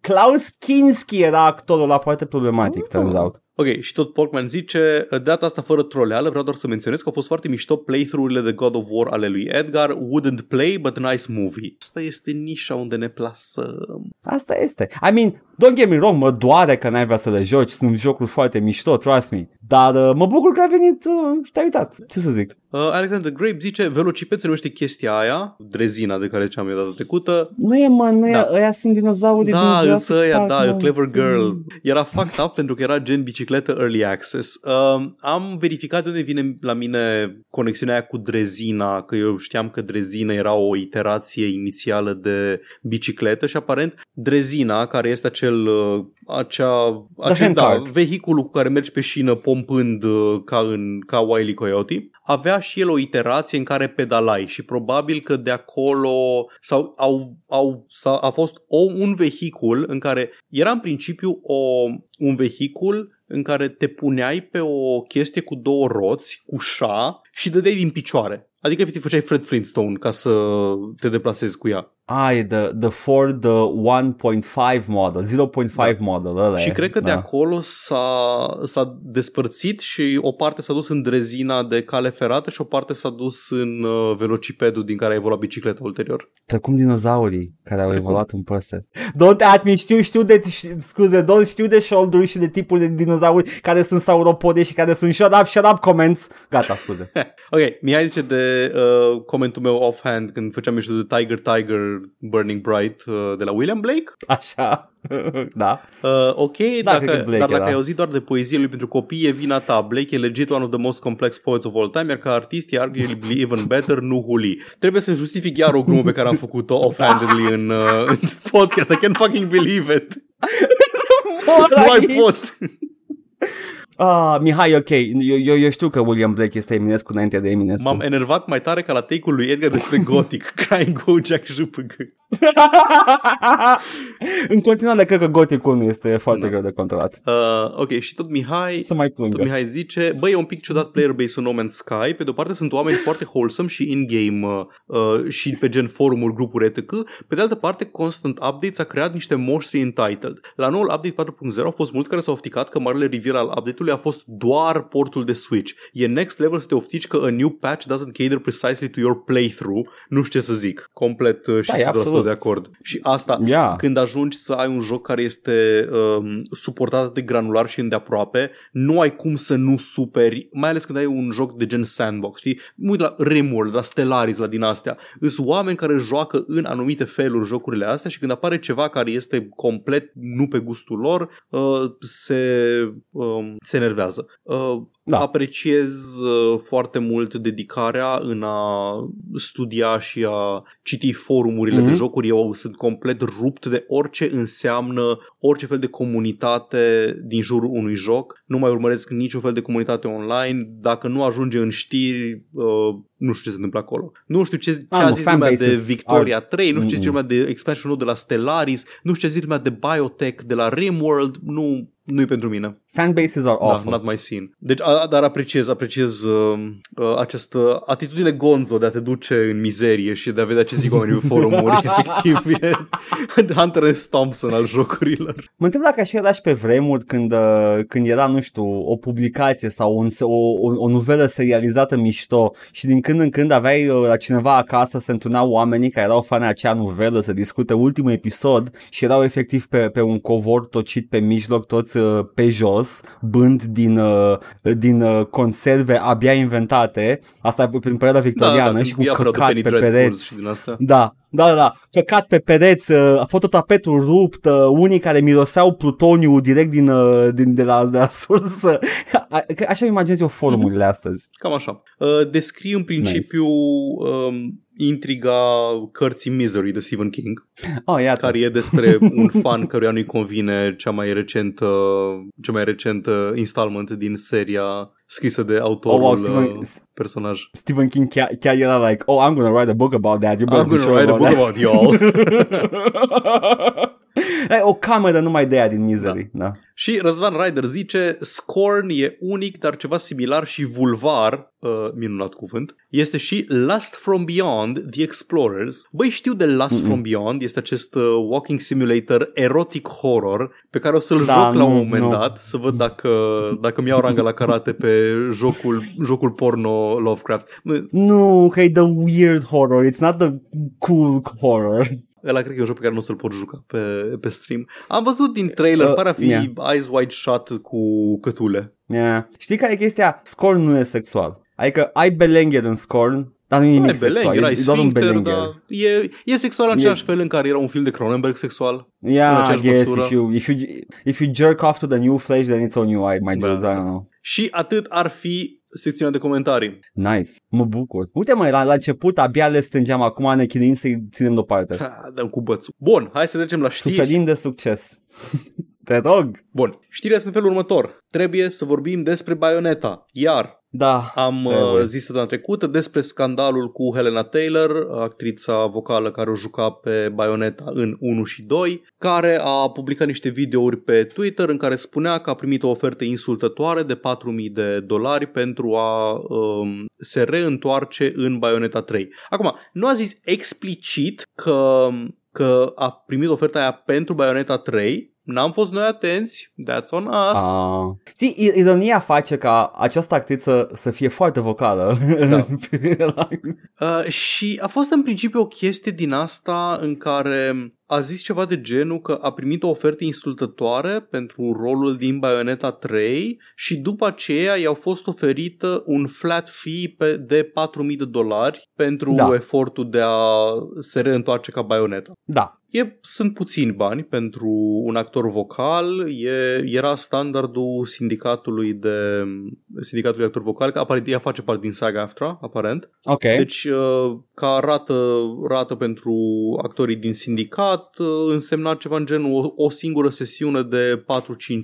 Klaus Kinski era actorul ăla foarte problematic, turns out. Ok, și tot Porkman zice, de data asta fără troleală, vreau doar să menționez că au fost foarte mișto playthrough-urile de God of War ale lui Edgar, wouldn't play, but nice movie. Asta este nișa unde ne plasăm. Asta este. I mean, don't get me wrong, mă doare că n-ai vrea să le joci, sunt jocuri foarte mișto, trust me. Dar uh, mă bucur că ai venit uh, și te-ai uitat. Ce să zic? Uh, Alexander Grape zice, Velociped se numește chestia aia, drezina de care ziceam eu data trecută. Nu e mă, nu e, Da. ăia sunt dinozaurii Da, din Jurassic însă ăia, Park, da, mă. a Clever Girl. Era fucked up pentru că era gen bicicletă early access. Uh, am verificat de unde vine la mine conexiunea aia cu drezina, că eu știam că drezina era o iterație inițială de bicicletă și aparent drezina, care este acel, uh, acea, acel da, handcart. vehiculul cu care mergi pe șină pompând uh, ca, în, ca Wile E. Coyote, avea și el o iterație în care pedalai și probabil că de acolo sau au, au, sau a fost o, un vehicul în care era în principiu o, un vehicul în care te puneai pe o chestie cu două roți, cu șa și dădeai din picioare. Adică efectiv făceai Fred Flintstone ca să te deplasezi cu ea. Ah, e the, the Ford uh, 1.5 model, 0.5 Da. model ăla Și e. cred că de da. acolo s-a, s-a despărțit și o parte s-a dus în drezina de cale ferată și o parte s-a dus în uh, velocipedul din care a evoluat bicicleta ulterior. Precum dinozaurii care au Precum. evoluat în păsări. Don't at me, știu, știu de, ș- scuze, don't știu de shoulder și de tipul de dinozauri care sunt sauropode și care sunt shut up, shut up comments. Gata, scuze. *laughs* Ok, Mihai zice de uh, comentul meu offhand când făceam mișto de Tiger Tiger Burning Bright uh, de la William Blake. Așa, *laughs* da. Uh, ok, Da, dacă, cred că Blake dar dacă era. ai auzit doar de poezie lui pentru copii, e vina ta. Blake e legit one of the most complex poets of all time, iar ca artist e arguably even better, nu Huli. Trebuie să justific iar o glumă pe care am făcut-o offhandedly în, uh, în podcast. I can't fucking believe it. Nu mai pot. Ah, Mihai, ok, eu, eu, eu știu că William Blake este Eminescu înainte de Eminescu. M-am enervat mai tare ca la take-ul lui Edgar despre *laughs* Gothic. Crying Go Jack JPG. *laughs* În continuare, cred că Gothic-ul nu este foarte Da. greu de controlat. Uh, ok, și tot Mihai Să mai Tot plângă. Mihai zice, băi, e un pic ciudat player base No Man's Sky. Pe de o parte sunt oameni foarte wholesome și in-game uh, uh, și pe gen forumuri, grupuri etc. Pe de altă parte, Constant Updates a creat niște monștri entitled. La noul update 4.0 au fost mulți care s-au ofticat că marele reveal al update-ului a fost doar portul de Switch. E next level să te oftici că a new patch doesn't cater precisely to your playthrough. Nu știu ce să zic. Complet uh, și Da, e 100% absolut. de acord. Și asta, Ia. când ajungi să ai un joc care este um, suportat de granular și îndeaproape, nu ai cum să nu superi, mai ales când ai un joc de gen sandbox, știi? Mă uit la Rimworld, la Stellaris, la din astea. Sunt oameni care joacă în anumite feluri jocurile astea și când apare ceva care este complet nu pe gustul lor, uh, se, um, se enervează. Uh, Da. Apreciez uh, foarte mult dedicarea în a studia și a citi forumurile Mhm. de jocuri. Eu sunt complet rupt de orice înseamnă orice fel de comunitate din jurul unui joc. Nu mai urmăresc niciun fel de comunitate online. Dacă nu ajunge în știri, uh, nu știu ce se întâmplă acolo. Nu știu ce, ce Ah, a nu, zis lumea de fanbases Victoria 3, nu știu ce Mm-mm. zice lumea de expansion de la Stellaris, nu știu ce zice lumea de Biotech, de la Rimworld. Nu, nu-i pentru mine. Fanbases are Da, awful. not my scene. Deci, a, dar apreciez, apreciez uh, uh, această atitudine gonzo de a te duce în mizerie și de a vedea ce zic oamenii pe forumuri. *laughs* Efectiv, e Hunter S. Thompson al jocurilor. Mă întreb dacă așa era și pe vremuri când, uh, când era, nu știu, o publicație sau un, o, o, o novelă serializată mișto și din când în când aveai uh, la cineva acasă se întâlneau oamenii care erau fani acea novelă să discute ultimul episod și erau efectiv pe, pe un covor tocit pe mijloc, toți uh, pe jos, bând din, uh, din uh, conserve abia inventate, asta prin perioada victoriană și cu când apăreau căcat Penny pe Dreadfuls pereți. Și din asta. Da, da, da, da. Căcat pe pereți, uh, fototapetul rupt, uh, unii care miroseau plutoniu direct din, uh, din de, la, de la *laughs* sursă. A- că Așa îmi imaginez eu forumurile astăzi. Cam așa. Uh, descrie în principiu um, intriga cărții Misery de Stephen King, Oh, iată. care e despre un fan *laughs* căruia nu-i convine cea mai recentă, cea mai recentă installment din seria scrisă de autorul Oh, wow, oh, Stephen- uh, personaj. Stephen King chiar, chiar era like, oh, I'm gonna write a book about that. You better I'm be gonna sure write a about book that. about y'all. *laughs* Ai, o cameră numai de aia din Misery. Da. da. Și Răzvan Ryder zice Scorn e unic, dar ceva similar și vulvar, uh, minunat cuvânt, este și Last From Beyond, The Explorers. Băi, știu de Last Mm-mm. From Beyond, este acest uh, walking simulator erotic horror pe care o să-l Da, joc la un nu, moment nu. dat, să văd dacă, dacă mi iau ranga la karate pe jocul, jocul porno Lovecraft. Nu, Nu, că e the weird horror. It's not the cool horror. Ăla cred că e un joc pe care nu o să-l pot juca pe, pe stream. Am văzut din trailer, Uh, pare a fi yeah. Eyes Wide Shut cu cătule. Yeah. Știi care e chestia? Scorn nu e sexual. Adică ai belengher în Scorn, dar nu e nimic Ai sexual. Belengher, ai e doar un Sphincter, belengher. dar e, e sexual în același fel în care era un film de Cronenberg sexual. în Yeah, I aceeași guess măsură. if you, if, you, if you jerk off to the new flesh, then it's on you, I might Da. do it, I don't know. Și atât ar fi secțiunea de comentarii. Nice, mă bucur. Uite mă, la, la început abia le strângeam, acum ne chinuim să-i ținem deoparte. Ha, dăm cu bățul. Bun, hai să trecem la știri. Suferim de succes. *laughs* Te rog. Bun, știrile sunt în felul următor. Trebuie să vorbim despre Bayonetta. Iar Da. am Trebuie. uh, zis săptămâna trecută despre scandalul cu Helena Taylor, actrița vocală care o juca pe Bayonetta în 1 și 2, care a publicat niște videouri pe Twitter în care spunea că a primit o ofertă insultătoare de 4.000 de dolari pentru a um, se reîntoarce în Bayonetta 3. Acum, nu a zis explicit că, că a primit oferta aia pentru Bayonetta 3, N-am fost noi atenți, that's on us. Ah. Știi, i- ironia face ca această actriță să fie foarte vocală. Da. *laughs* Uh, și a fost în principiu o chestie din asta în care a zis ceva de genul că a primit o ofertă insultătoare pentru rolul din Bayonetta 3 și după aceea i-au fost oferită un flat fee pe, de 4.000 de dolari pentru Da. efortul de a se reîntoarce ca Bayonetta. da. E, sunt puțini bani pentru un actor vocal, e, era standardul sindicatului de sindicatului de actor vocal, că aparent ea face parte din SAG AFTRA, aparent. Ok. Deci, uh, ca rată, rată pentru actorii din sindicat, calculat uh, însemna ceva în genul o, o singură sesiune de 4-5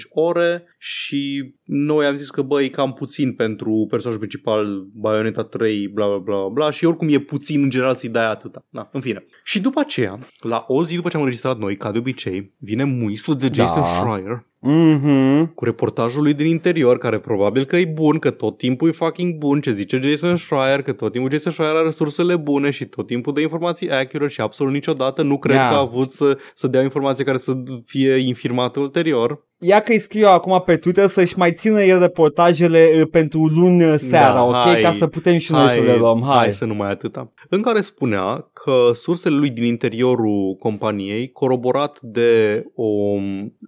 ore și noi am zis că băi, e cam puțin pentru personajul principal Bayonetta 3, bla bla bla bla și oricum e puțin în general să-i dai atâta. Da, în fine. Și după aceea, la o zi după ce am înregistrat noi, ca de obicei, vine muistul de Jason Da. Schreier Mhm. cu reportajul lui din interior, care probabil că e bun, că tot timpul e fucking bun, ce zice Jason Schreier, că tot timpul Jason Schreier are sursele bune și tot timpul dă informații accurate și absolut niciodată nu cred Ia. că a avut să, să dea informații care să fie infirmate ulterior. Ia că îi scriu eu acum pe Twitter să-și mai țină el reportajele uh, pentru luni uh, seara, Da, ok? hai. Ca să putem și noi să le luăm. Hai. hai să nu mai atâta. În care spunea că sursele lui din interiorul companiei, coroborat de o,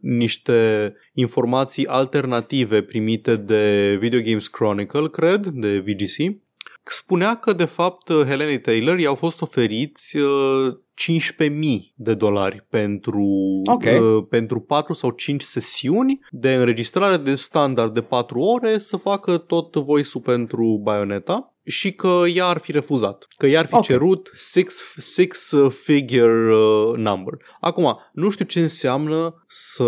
niște informații alternative primite de Video Games Chronicle, cred, de VGC, spunea că de fapt Helene Taylor i-au fost oferiți uh, 15.000 de dolari pentru, Ok. uh, pentru 4 sau 5 sesiuni de înregistrare de standard de 4 ore să facă tot voice-ul pentru Bayonetta și că ea ar fi refuzat, că ea ar fi Ok. cerut six, six uh, figure uh, number. Acum, nu știu ce înseamnă să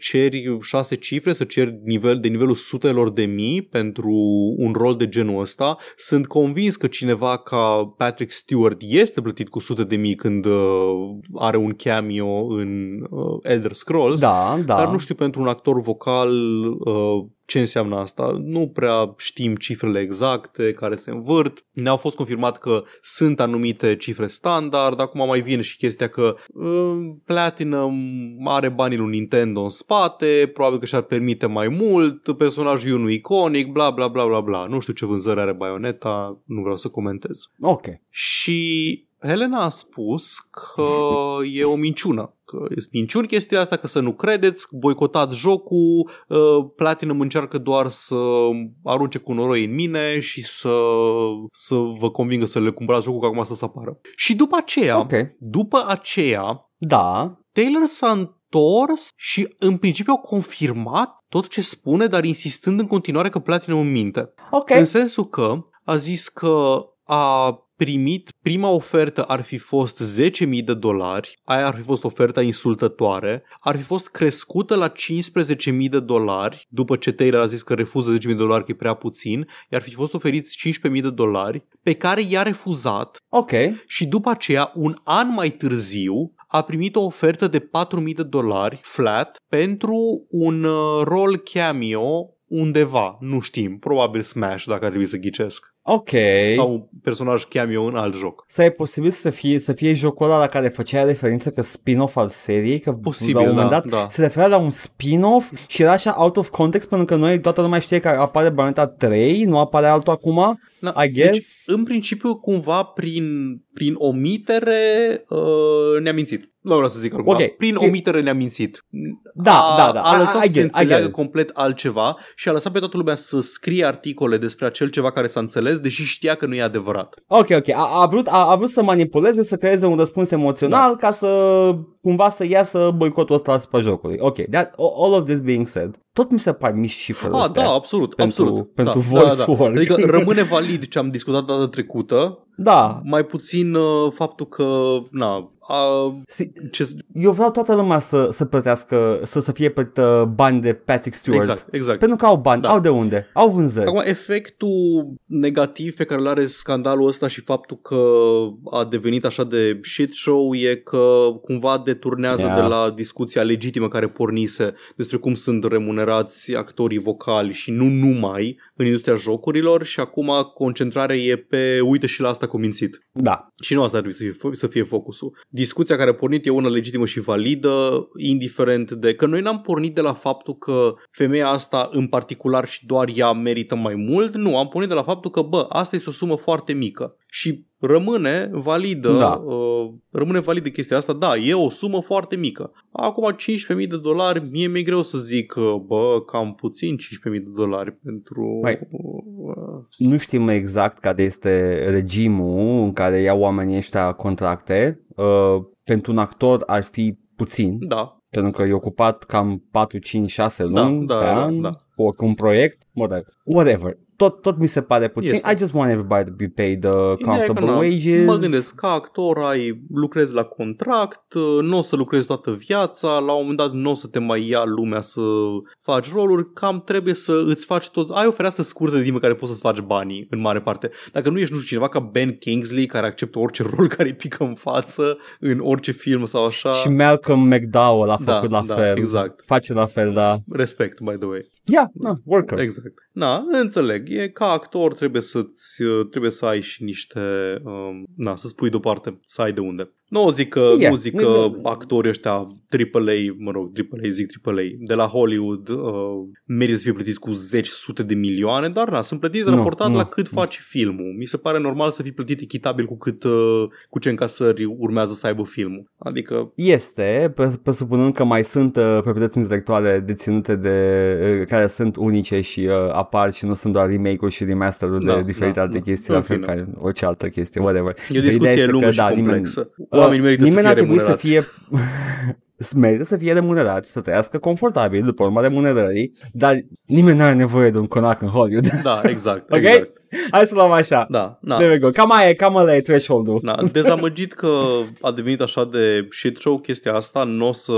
ceri șase cifre, să ceri nivel, de nivelul sutelor de mii pentru un rol de genul ăsta. Sunt convins că cineva ca Patrick Stewart este plătit cu sute de mii când uh, are un cameo în uh, Elder Scrolls. Da, da. Dar nu știu pentru un actor vocal uh, ce înseamnă asta. Nu prea știm cifrele exacte care se învârt. Ne-au fost confirmat că sunt anumite cifre standard. Acum mai vine și chestia că uh, Platinum are banii lui Nintendo în spate, probabil că și-ar permite mai mult, personajul e unul iconic, bla bla bla bla bla. Nu știu ce vânzări are Bayonetta, nu vreau să comentez. Ok. Și Helena a spus că e o minciună. Că e minciuni chestia asta, că să nu credeți, boicotați jocul, uh, Platinum încearcă doar să arunce cu noroi în mine și să, să vă convingă să le cumpărați jocul, că acum asta să apară. Și după aceea, Ok. după aceea, Da. Taylor s-a întors și în principiu au confirmat tot ce spune, dar insistând în continuare că Platinum minte. Ok. În sensul că a zis că a primit, prima ofertă ar fi fost 10.000 de dolari, aia ar fi fost oferta insultătoare, ar fi fost crescută la 15.000 de dolari, după ce Taylor a zis că refuză 10.000 de dolari, că e prea puțin, iar fi fost oferiți 15.000 de dolari, pe care i-a refuzat Ok. și după aceea, un an mai târziu, a primit o ofertă de 4.000 de dolari flat pentru un uh, rol cameo undeva, nu știm, probabil Smash dacă ar trebui să ghicesc. Ok. Sau un personaj cameo în alt joc. Să e posibil să fie, să fie jocul ăla la care făcea referență că spin-off al seriei, că Posibil, la un moment da, dat da. se referea la un spin-off și era așa out of context pentru că noi toată lumea știe că apare Bayonetta 3, nu apare altul acum, Da, I guess. Deci, în principiu, cumva, prin, prin omitere, uh, ne-a mințit. Nu vreau să zic acum. Ok. Prin Ok. omitere ne-a mințit. Da, a, da, da. A I- lăsat I să se get- I înțeleagă get it. complet altceva și a lăsat pe toată lumea să scrie articole despre acel ceva care s-a înțeles, deși știa că nu e adevărat. Ok, ok. A, a, vrut, a, a vrut să manipuleze, să creeze un răspuns emoțional Da. ca să cumva să iasă boicotul ăsta asupra jocului. Ok, that, all of this being said, tot mi se par mici cifrele Ah, astea. da, absolut, pentru- absolut. pentru da, voice da, da. work. Adică *laughs* rămâne valid ce am discutat data trecută, Da. mai puțin uh, faptul că, na, a, Si- ce, Eu vreau toată lumea să, să plătească, să, să fie plătită bani de Patrick Stewart. exact, exact. Pentru că au bani, Da. au de unde, au vânzări. Acum, efectul negativ pe care îl are scandalul ăsta și faptul că a devenit așa de shit show e că cumva deturnează Yeah. de la discuția legitimă care pornise despre cum sunt remunerați actorii vocali și nu numai în industria jocurilor și acum concentrarea e pe uite și la asta cu mințit. Da. Și nu asta ar trebui să fie, să fie focusul. Discuția care a pornit e una legitimă și validă, indiferent de... Că noi n-am pornit de la faptul că femeia asta în particular și doar ea merită mai mult. Nu, am pornit de la faptul că, bă, asta este o sumă foarte mică. Și rămâne validă, Da. uh, rămâne validă chestia asta, da, e o sumă foarte mică. Acum 15.000 de dolari, mie mi-e greu să zic, că, bă, cam puțin 15.000 de dolari pentru... Mai- uh, Nu știm exact care este regimul în care iau oamenii ăștia contracte. Uh, pentru un actor ar fi puțin, da, pentru că e ocupat cam 4, 5, 6 Da, luni da, pe da, an da. cu un proiect, whatever. whatever. Tot, tot mi se pare puțin. Este. I just want everybody to be paid uh, Ideea e că, comfortable na, wages. Mă gândesc, ca actor ai, lucrezi la contract, uh, nu o să lucrezi toată viața, la un moment dat nu o să te mai ia lumea să faci roluri, cam trebuie să îți faci toți, ai o fereastră scurtă de timp în care poți să-ți faci banii în mare parte. Dacă nu ești, nu știu, cineva ca Ben Kingsley care acceptă orice *laughs* rol care îi pică în față în orice film sau așa, Și Malcolm McDowell a Da, făcut la da, fel. exact. Face la fel, da. respect, by the way. Yeah, no, worker. Exact. Na, înțeleg. E ca actor trebuie să-ți, trebuie să ai și niște, um, na, să spui deoparte, să ai de unde. Nu zic că, Yeah. nu zic că actorii ăștia AAA, mă rog, AAA, zic AAA, de la Hollywood uh, merită să fie plătiți cu zeci, sute de milioane, dar na, sunt plătiți Nu, raportat nu. la cât face filmul. Mi se pare normal să fii plătit echitabil cu cât, uh, cu ce încasări urmează să aibă filmul. Adică, Este, pre- presupunând că mai sunt uh, proprietăți intelectuale deținute de uh, care sunt unice și uh, apar și nu sunt doar remake-uri și remaster-uri Da, de diferite da, alte da. chestii, În la fel fine. ca orice altă chestie, whatever. e o Ideea discuție este lungă că, și da, nimeni- complexă. Oamenii merită să nimeni fie ar trebui să remunerați. fie *laughs* merită să fie remunerați, să trăiască confortabil după urma remunerării, dar nimeni nu are nevoie de un conac în Hollywood. Da, exact, *laughs* Ok? exact. Hai să luăm așa. Da, na. There we go. Cam aia e, cam ăla e threshold-ul. Na, dezamăgit că a devenit așa de shit show chestia asta, nu o să,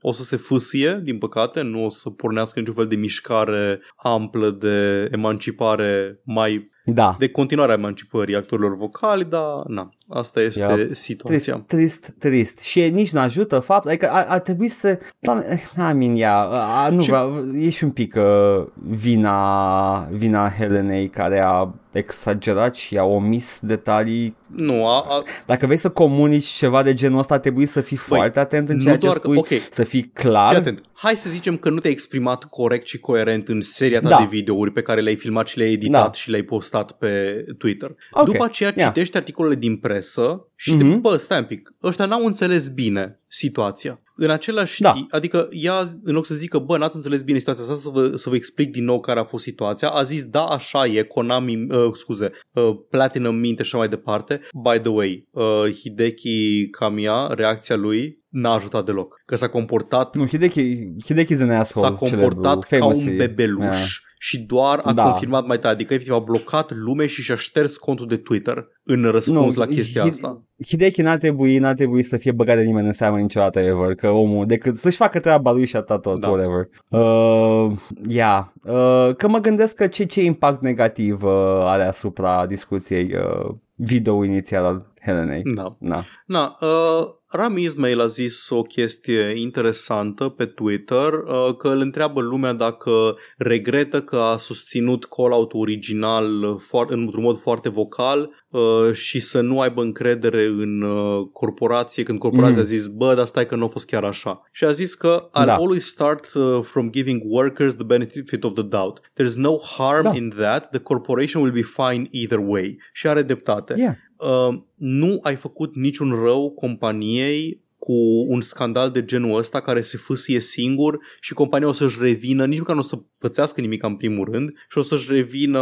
o să se fâsie, din păcate, nu o să pornească niciun fel de mișcare amplă de emancipare mai, Da. de continuare a emancipării actorilor vocali, dar na, asta este Yep. Trist, situația. trist, trist. Și nici nu ajută fapt, adică ar, ar trebui să... Doamne, I mean, yeah, a, nu Ce- vreau, e și un pic uh, vina, vina Helenei care a exagerat și a omis detalii. Nu, a, a, Dacă vrei să comunici ceva de genul ăsta, trebuie să fii Băi, foarte atent în nu ceea ce doar că- spui, ok. să fii fii clar. atent. Hai să zicem că nu te-ai exprimat corect și coerent în seria ta Da. de videouri pe care le-ai filmat și le-ai editat Da. și le-ai postat pe Twitter. Ok, După aceea yeah. citești articolele din presă și te, Mhm. bă, stai un pic, ăștia n-au înțeles bine situația. În același Da. timp, adică ea, în loc să zică, bă, n-ați înțeles bine situația asta, să vă, să vă explic din nou care a fost situația, a zis, da, așa e, Konami, uh, scuze, uh, Platinum Mint și așa mai departe. By the way, uh, Hideki Kamiya, reacția lui n-a ajutat deloc. Că s-a comportat Nu, Hideki, Hideki is an asshole. s-a comportat celebru, ca un famously. bebeluș Yeah. Și doar a Da. confirmat mai tare. Adică efectiv a blocat lume și și-a șters contul de Twitter în răspuns la chestia Hi- asta. Hideki n-ar trebui, n-ar trebui să fie băgat de nimeni în seamă niciodată ever, că omul, decât să-și facă treaba lui și atât tot, Da. whatever. Uh, yeah. uh, că mă gândesc că ce, ce impact negativ uh, are asupra discuției uh, video inițial al Helenei. Da. Na. Na, uh, Rami Ismail a zis o chestie interesantă pe Twitter uh, că îl întreabă lumea dacă regretă că a susținut call-out original foar- într-un mod foarte vocal uh, și să nu aibă încredere în uh, corporație când corporația Mm. a zis bă, dar stai că nu a fost chiar așa. Și a zis că I'll Da. always start uh, from giving workers the benefit of the doubt. There's no harm Da. in that. The corporation will be fine either way. Și are dreptate Yeah. Uh, nu ai făcut niciun rău companiei cu un scandal de genul ăsta care se fâsie singur și compania o să-și revină, nici măcar nu o să pățească nimic în primul rând și o să-și revină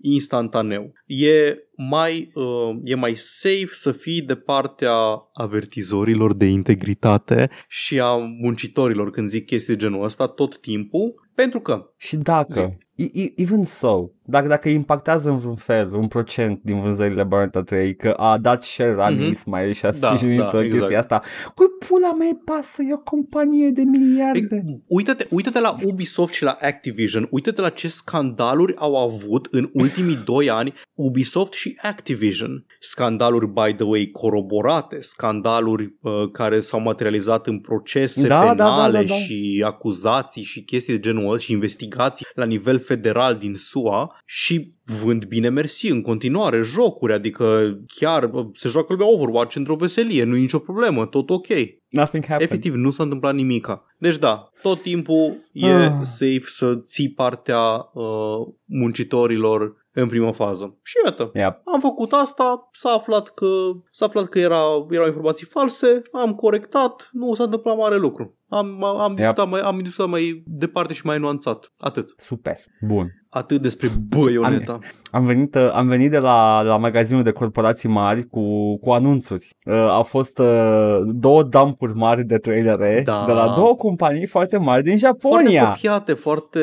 instantaneu. E mai, uh, e mai safe să fii de partea avertizorilor de integritate și a muncitorilor când zic chestii de genul ăsta tot timpul, pentru că Și dacă, e- e- even so, dacă, dacă impactează în vreun fel un procent din vânzările Bayonetta 3 că a dat share Rami Mhm. Ismail și a Da, sprijinit da, chestia exact. asta, cui pula mea îi pasă, e o companie de miliarde. Uită-te, uită-te la Ubisoft și la Activision, uită-te la ce scandaluri au avut în ultimii *laughs* doi ani Ubisoft și Activision. Scandaluri, by the way, coroborate, scandaluri uh, care s-au materializat în procese Da, da, da, penale da, da. și acuzații și chestii de genul ăsta și investigații la nivel federal din SUA și vând bine mersi în continuare jocuri, adică chiar uh, se joacă lumea Overwatch într-o veselie, nu e nicio problemă, tot ok. Nothing happened. Efectiv, nu s-a întâmplat nimica. Deci da, tot timpul e Ah. safe să ții partea uh, muncitorilor în prima fază. Și iată, Yep. am făcut asta, s-a aflat că, s-a aflat că era, erau informații false, am corectat, nu s-a întâmplat mare lucru. Am, am, am, discutat, mai, am discutat mai departe și mai nuanțat. Atât. Super. Bun. Atât despre Bayonetta. Am venit, uh, am venit de la, la magazinul de corporații mari cu, cu anunțuri. Uh, au fost uh, două dumpuri mari de trailere Da. de la două companii foarte mari din Foarte Japonia. copiate, foarte...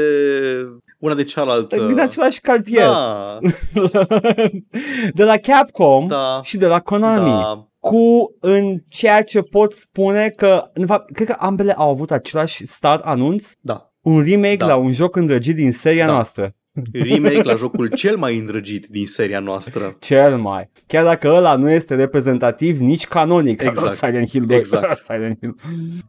una de cealaltă. Din același cartier. Da, *laughs* de la Capcom da, și de la Konami. da. Cu în ceea ce pot spune că, în fapt, cred că ambele au avut același start anunț. Da. Un remake Da. la un joc îndrăgit din seria Da. noastră. Remake la jocul cel mai îndrăgit din seria noastră. Cel mai. Chiar dacă ăla nu este reprezentativ nici canonic. Exact. Silent Hill 2. Exact. Silent Hill.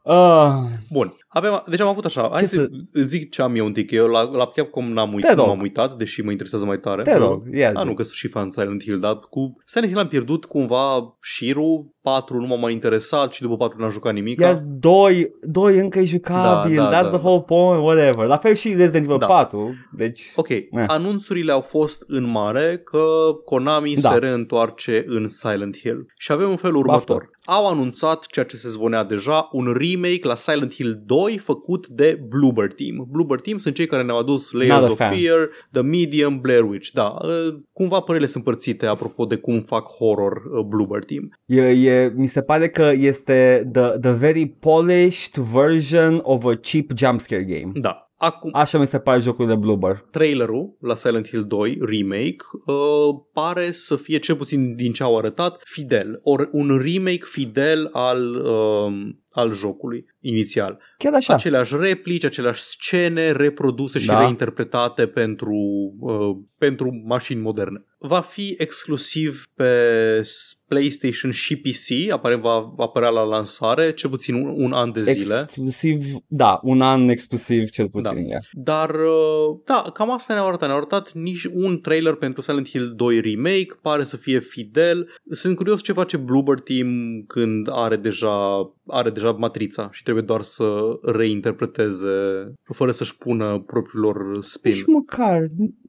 Uh, Bun, avem, deci am avut așa, hai Ce să, să- zic ce am eu un tic, eu la, la Capcom n-am Te uitat, nu rog. m-am uitat, deși mă interesează mai tare. te rog, ia A, zi. nu, că sunt și fan Silent Hill, dar cu Silent Hill am pierdut cumva șirul, 4 nu m-a mai interesat și după 4 n-am jucat nimic. Iar 2, 2 încă e jucabil, Da, da, that's da, the da. whole point, whatever. La fel și Resident Evil Da. 4, deci... Ok, anunțurile au fost în mare că Konami Da. se reîntoarce în Silent Hill. Și avem în felul următor. Au anunțat ceea ce se zvonea deja, un remake la Silent Hill 2 făcut de Bloober Team. Bloober Team sunt cei care ne-au adus Layers Not a of fan. Fear, The Medium, Blair Witch. Da, uh, cumva părerile sunt împărțite apropo de cum fac horror uh, Bloober Team. E, e, mi se pare că este the, the very polished version of a cheap jumpscare game. Da. Acum, Așa mi se pare jocul de Bloober. trailerul la Silent Hill 2 remake uh, pare să fie cel puțin din ce au arătat fidel, or un remake fidel al uh, al jocului inițial. Chiar așa. Aceleași replici, aceleași scene reproduse și Da. reinterpretate pentru, uh, pentru mașini moderne. Va fi exclusiv pe s- PlayStation și PC, aparent va apărea la lansare, cel puțin un, un an de zile. Exclusiv, da, un an exclusiv cel puțin. Da. Da. Dar, uh, da, cam asta ne-au arătat. Ne-au arătat nici un trailer pentru Silent Hill 2 Remake, pare să fie fidel. Sunt curios ce face Bloober Team când are deja, are deja matrița și trebuie doar să reinterpreteze fără să-și pună propriul lor spin. Nici măcar,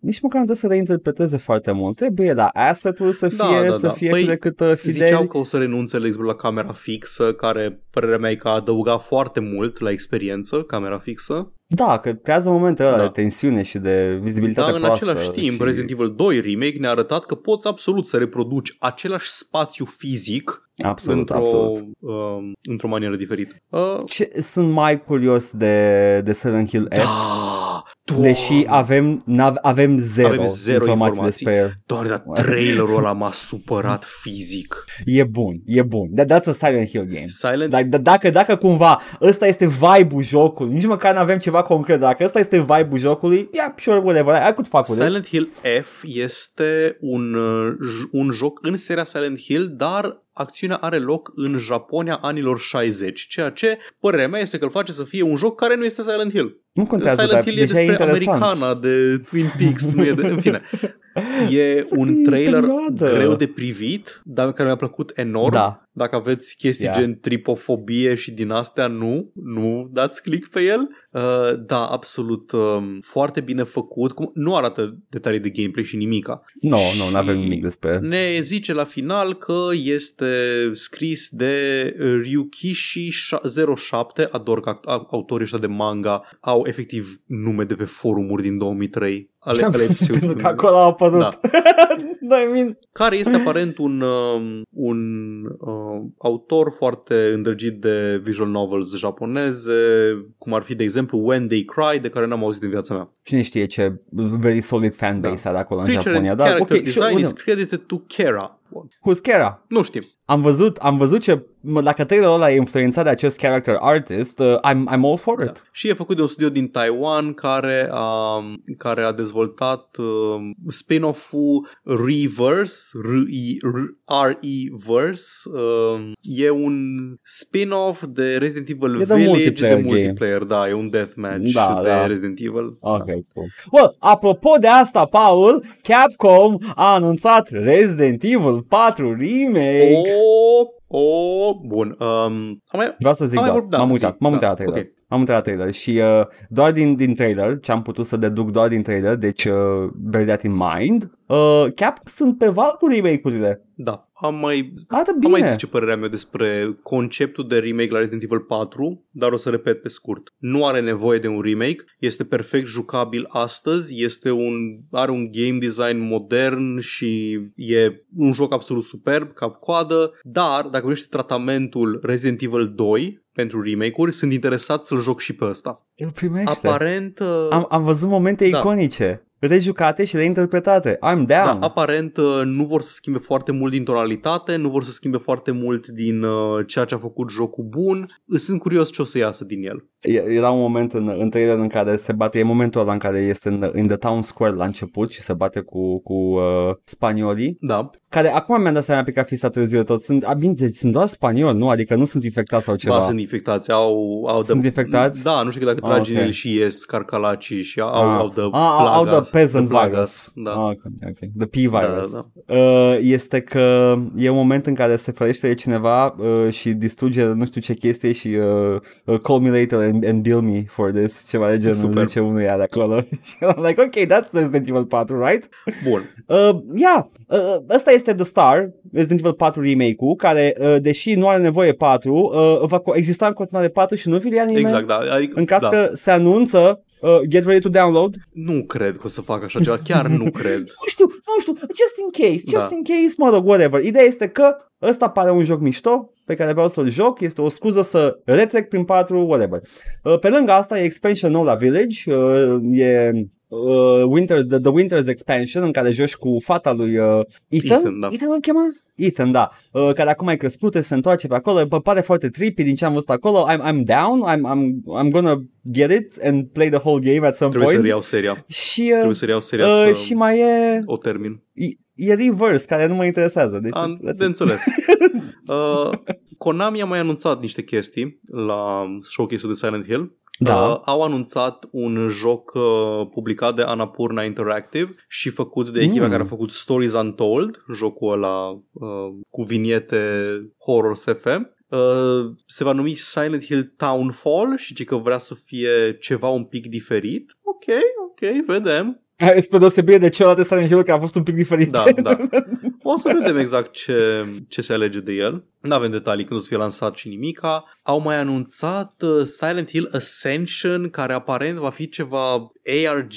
nici măcar nu trebuie să reinterpreteze foarte mult. Trebuie, da, asset-ul să fie, Da, da, să da. fie Păi, cât de cât uh, Ziceau fidel. că o să renunțe, de exemplu, la camera fixă, care, părerea mea, e că a adăugat foarte mult la experiență, camera fixă. Da, că creează momente ăla Da. de tensiune și de vizibilitate Dar în proastă. același timp, și... Resident Evil 2 Remake ne-a arătat că poți absolut să reproduci același spațiu fizic Absolut, într-o, absolut. um, într-o manieră diferită. Uh, Ce, sunt mai curios de, de Silent Hill F, da, deși avem, n-ave- avem zero, Avem zero informații, informații. despre el. Doamne, dar trailerul ăla m-a supărat fizic. E bun, e bun. That, that's a Silent Hill game. Silent Dar, dar dacă, dacă cumva ăsta este vibe-ul jocului, nici măcar nu avem ceva concret, dacă ăsta este vibe-ul jocului, yeah, sure, whatever, I could fuck with it. Silent Hill F este un, uh, j- un joc în seria Silent Hill, dar acțiunea are loc în Japonia anilor 60, ceea ce, părerea mea, este că îl face să fie un joc care nu este Silent Hill. Nu contează, Silent dar Hill e deja e despre interesant. americana de Twin Peaks, nu e de, în fine. *laughs* E un În trailer perioadă. greu de privit, dar care mi-a plăcut enorm. Da. Dacă aveți chestii Ia. gen tripofobie și din astea, nu, nu dați click pe el. Uh, da, absolut um, foarte bine făcut. Cum, nu arată detalii de gameplay și nimica. Nu, nu, nu avem Și nimic despre Ne zice la final că este scris de Ryukishi 07. Ador că act- autorii ăștia de manga au efectiv nume de pe forumuri din 2003. Ale, ale episodului. Pentru că acolo a apărut. Da. *laughs* Da. I mean, care este aparent un, um, un uh, autor foarte îndrăgit de visual novels japoneze, cum ar fi, de exemplu, When They Cry, de care n-am auzit în viața mea. cine știe ce very solid fanbase Da. are acolo în Creature Japonia. and Dar, character ok, design sure, is credited to Kera. Bun. who's Kara? Nu știm. Am văzut, am văzut ce, mă, dacă trailerul ăla e influențat de acest character artist, uh, I'm, I'm all for Da. it. Și e făcut de un studio din Taiwan care a, care a dezvoltat uh, spin-off-ul Reverse, R-E-Verse. Uh, e un spin-off de Resident Evil E de Village multiplayer de game. multiplayer. Da, e un deathmatch Da, de da. Resident Evil. Ok, cool. Well, apropo de asta, Paul, Capcom a anunțat Resident Evil 4 Remake. Oh, oh, bun. Um, am mai, Vreau să zic am mai doar, vorbit, da, m-am zi, uitat, m-am da, uitat la trailer. ok. Am uitat la trailer și uh, doar din, din trailer, ce am putut să deduc doar din trailer, deci uh, bear that in mind, uh, Cap sunt pe val cu remake-urile. Da, am mai Arată Am bine. mai zis ce părerea mea despre conceptul de remake la Resident Evil 4, dar o să repet pe scurt. Nu are nevoie de un remake, este perfect jucabil astăzi, este un, are un game design modern și e un joc absolut superb, cap coadă, dar dacă vrește tratamentul Resident Evil 2, pentru remake-uri, sunt interesat să-l joc și pe ăsta. Îl primește. Aparent... uh, Am, am văzut momente Da. iconice, rejucate și reinterpretate. I'm down. Da, aparent uh, nu vor să schimbe foarte mult din tonalitate, nu vor să schimbe foarte mult din uh, ceea ce a făcut jocul bun. Sunt curios ce o să iasă din el. E- Era un moment în, în trailer în care se bate, e momentul ăla în care este în, în The Town Square la început și se bate cu, cu uh, spaniolii, Da, care acum mi-am dat seama pe că a fi stat târziu tot. Sunt, a, bine, deci sunt doar spanioli, nu? Adică nu sunt infectați sau ceva. ba, sunt infectați, au... au Sunt de, infectați? Da, nu știu că dacă Ah, tragi ok. în el și ies carcalacii și au, Ah. au de Ah, au plagas. The peasant de plagas, virus. Da. Ah, ok, ok. The P-virus. Da, Uh, este că e un moment în care se ferește de cineva uh, și distruge nu știu ce chestie și uh, uh, call me later and, and bill me for this, ceva de genul, Super. zice unuia de acolo. *laughs* și I'm like, ok, that's Resident Evil 4, right? Bun. Uh, yeah, uh, ăsta este The Star, Resident Evil 4 remake-ul, care, uh, deși nu are nevoie 4, uh, va co- exista în continuare 4 și nu vi ia nimeni. Exact, da. Adică, În caz da. că se anunță, uh, get ready to download. Nu cred că o să facă așa ceva, chiar nu *laughs* cred. Nu știu, nu știu, just in case, just Da. in case, mă rog, whatever. Ideea este că ăsta pare un joc mișto pe care vreau să-l joc, este o scuză să retrec prin 4, whatever. Uh, Pe lângă asta e expansion nou la Village, uh, e uh, Winters, the, the Winters expansion în care joci cu fata lui uh, Ethan. Ethan, da. Ethan îl chema? Ethan, da, uh, care acum e crescut, se întoarce pe acolo, bă, pare foarte trippy din ce am văzut acolo, I'm, I'm down, I'm, I'm, I'm gonna get it and play the whole game at some Trebuie să point. reiau seria. Și, uh, Trebuie să reiau seria uh, să și mai e o termin. E, e reverse, care nu mă interesează. Deci, Am that's de it. înțeles. *laughs* Uh, Konami a mai anunțat niște chestii la showcase-ul de Silent Hill. Da. Uh, au anunțat un joc uh, publicat de Annapurna Interactive și făcut de echipa Mm. care a făcut Stories Untold, jocul ăla uh, cu viniete horror SF. Uh, se va numi Silent Hill Townfall și zice că vrea să fie ceva un pic diferit. Ok, ok, vedem. Spre deosebire de celelalte Silent Hill care a fost un pic diferit. Da, da. *laughs* O să vedem exact ce, ce se alege de el. Nu avem detalii când o să fie lansat și nimica. Au mai anunțat uh, Silent Hill Ascension, care aparent va fi ceva ARG,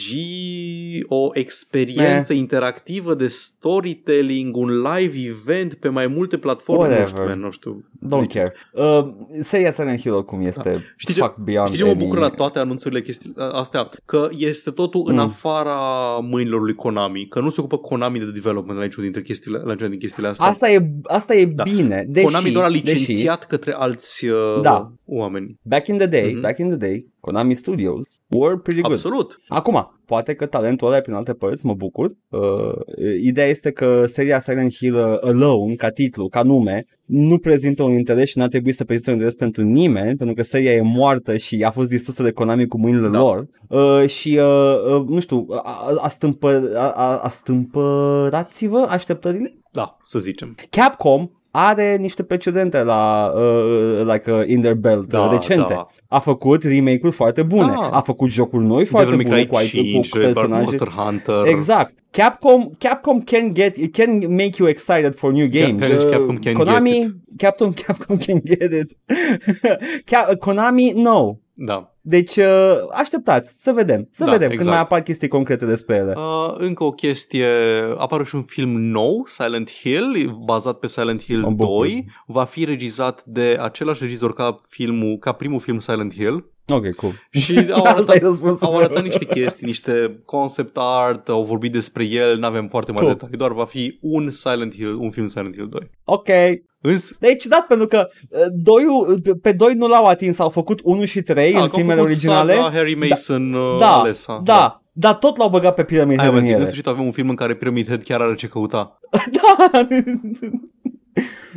o experiență interactivă de storytelling, un live event pe mai multe platforme. Nu Whatever. știu, man, nu știu. Don't care. Uh, seria Silent Hill oricum este Da. Știi ce- fuck beyond Știi ce mă any- bucur la toate anunțurile chestii astea? Că este totul în Mm. afara mâinilor lui Konami. Că nu se ocupă Konami de development la niciuna dintre chestiile, la niciuna din chestiile astea. Asta e, asta e Da. bine. Deși, Konami doar a deși, licențiat către alți uh, Da. oameni. back in the day, Mhm. back in the day, Konami Studios were pretty good. Absolut. Acum, poate că talentul ăla e prin alte părți, mă bucur. Uh, ideea este că seria Silent Hill uh, alone, ca titlu, ca nume, nu prezintă un interes și n-ar trebui să prezinte un interes pentru nimeni, pentru că seria e moartă și a fost distrusă de Konami cu mâinile Da. lor. Uh, și, uh, uh, nu știu, a, a, a, stâmpă, a, a, a stâmpărați-vă așteptările? Da, să zicem. Capcom are niște precedente la uh, like uh, in their belt Da, uh, recente. da. A făcut remake-uri foarte bune. Da. A făcut jocuri noi foarte Devil May bune Cry cu, 5, cu personaje. Monster Hunter. Exact. Capcom, Capcom can get can make you excited for new games. can- Uh, Capcom can Konami, get Capcom, *laughs* Capcom can get it. Ca- Konami, no. Da. Deci uh, așteptați, să vedem, să Da, vedem când exact. mai apar chestii concrete despre ele. Uh, încă o chestie, apare și un film nou, Silent Hill, bazat pe Silent Hill Mă bucur. 2. Va fi regizat de același regizor ca, filmul, ca primul film Silent Hill. Ok, cool. Și *laughs* au Asta e arătat, răspunsul au meu. arătat niște chestii, niște concept art, au vorbit despre el, nu avem foarte mari Cool. detalii, doar va fi un Silent Hill, un film Silent Hill 2. Ok. Însă, Deci, da, pentru că uh, doiul, pe doi nu l-au atins, au făcut 1 și 3 da, în că au filmele făcut originale. saga Harry Mason, uh, da, Alessa. da, dar tot l-au băgat pe Pyramid Hai Head mă în zic, în ele. sfârșit avem un film în care Pyramid Head chiar are ce căuta. *laughs* da.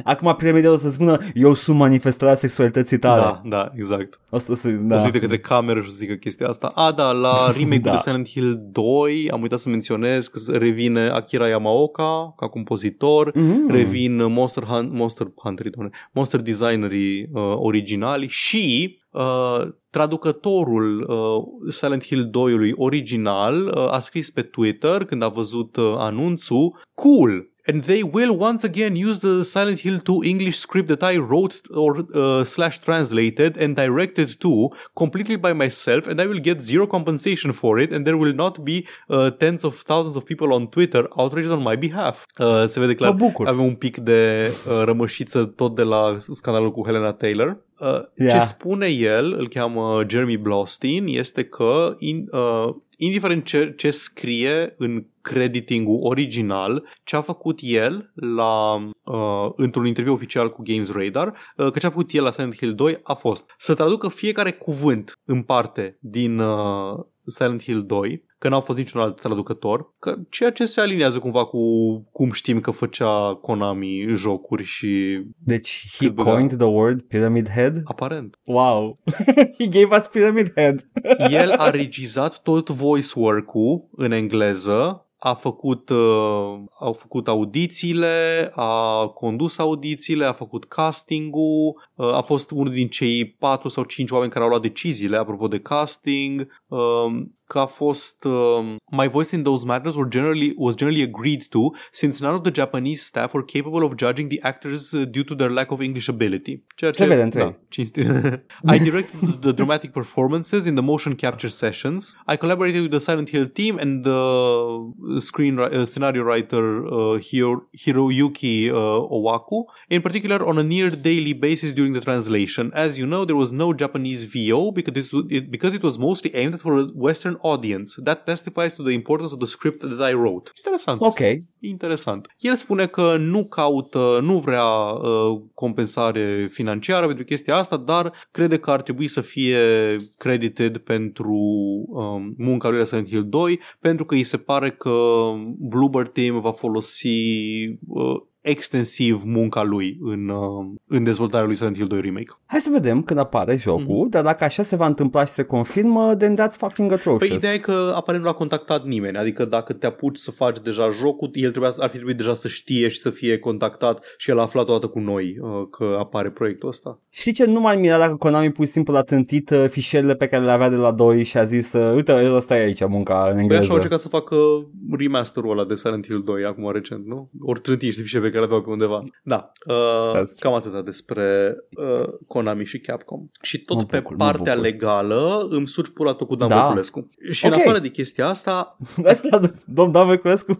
Acum Pyramid Head o să spună, eu sunt manifestarea sexualității tale. Da, da, exact. O să se, Da. da. O să uite către cameră și o să zică chestia asta. A, da, la *laughs* remake-ul Da. de Silent Hill 2 am uitat să menționez că revine Akira Yamaoka ca compozitor, Mm. revin Monster, Hunt, Monster Hunter, doamne, Monster Designerii uh, originali și uh, traducătorul uh, Silent Hill 2-ului original uh, a scris pe Twitter când a văzut uh, anunțul Cool! And they will once again use the Silent Hill 2 English script that I wrote or uh, slash translated and directed to completely by myself, and I will get zero compensation for it, and there will not be uh, tens of thousands of people on Twitter outraged on my behalf. Uh, se vede clar. Mă bucur. Avem un pic de uh, rămășiță tot de la scandalul cu Helena Taylor. Uh, Yeah. Ce spune el, îl cheamă Jeremy Blaustein, este că in, uh, indiferent ce, ce scrie în crediting-ul original, ce a făcut el la, uh, într-un interviu oficial cu Games Radar, uh, că ce a făcut el la Silent Hill 2 a fost să traducă fiecare cuvânt în parte din uh, Silent Hill 2, că n-au fost niciun alt traducător, că ceea ce se aliniază cumva cu cum știm că făcea Konami jocuri și Deci he Cât băga. coined the word Pyramid Head? aparent. Wow. *laughs* he gave us Pyramid Head. El a regizat tot voice work-ul în engleză, a făcut, uh, au făcut audițiile, a condus audițiile, a făcut casting-ul, uh, a fost unul din cei patru sau cinci oameni care au luat deciziile apropo de casting, um, că a fost um, My voice in those matters were generally, was generally agreed to since none of the Japanese staff were capable of judging the actors uh, due to their lack of English ability. Ceea ce, Se vede între cinstit. I directed the dramatic performances in the motion capture sessions. I collaborated with the Silent Hill team and the screen uh, scenario writer uh, Hiro, Hiroyuki uh, Owaku, in particular on a near daily basis during the translation. As you know, there was no Japanese VO because it, was- it, because it was mostly aimed for a Western audience. That testifies to the importance of the script that I wrote. Interesant. Ok. Interesant. El spune că nu caută, nu vrea uh, compensare financiară pentru chestia asta, dar crede că ar trebui să fie credited pentru um, munca lui la Silent Hill 2, pentru că îi se pare că Bloober Team va folosi uh, extensiv munca lui în, uh, în dezvoltarea lui Silent Hill 2 Remake. Hai să vedem când apare jocul, Mhm. dar dacă așa se va întâmpla și se confirmă, then that's fucking atrocious. Păi ideea e că aparent nu a contactat nimeni, adică dacă te apuci să faci deja jocul, el trebuia, ar fi trebuit deja să știe și să fie contactat și el a aflat odată cu noi uh, că apare proiectul ăsta. Știi ce? Nu m-ar mira dacă Konami pur și simplu a tântit uh, fișierele pe care le avea de la 2 și a zis, uh, uite, ăsta e aici munca în Păi așa au engleză. încercat să facă remasterul ăla de Silent Hill 2 acum recent, nu? Ori trânti niște fișiere pe care le aveau pe undeva. Da, uh, That's- cam atâta despre uh, Konami și Capcom. Și tot Mă pe bucur, mă partea bucur. legală îmi surgi pula tot cu Dan Da. Voiculescu. Și în Ok. afară de chestia asta, *laughs* Asta, domn Dan Voiculescu,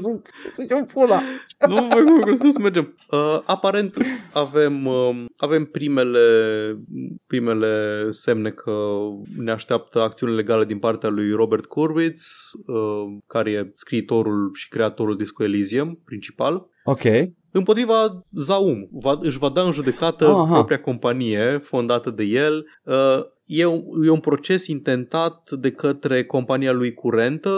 sunt sunt pula. *laughs* nu voi cum să mergem. Uh, aparent avem, uh, avem primele, primele semne că ne așteaptă acțiuni legale din partea lui Robert Kurwitz, uh, care e scriitorul și creatorul Disco Elysium principal. Ok. Împotriva Zaum, va, își va da în judecată Aha. propria companie fondată de el. Uh, e, un, e un proces intentat de către compania lui curentă,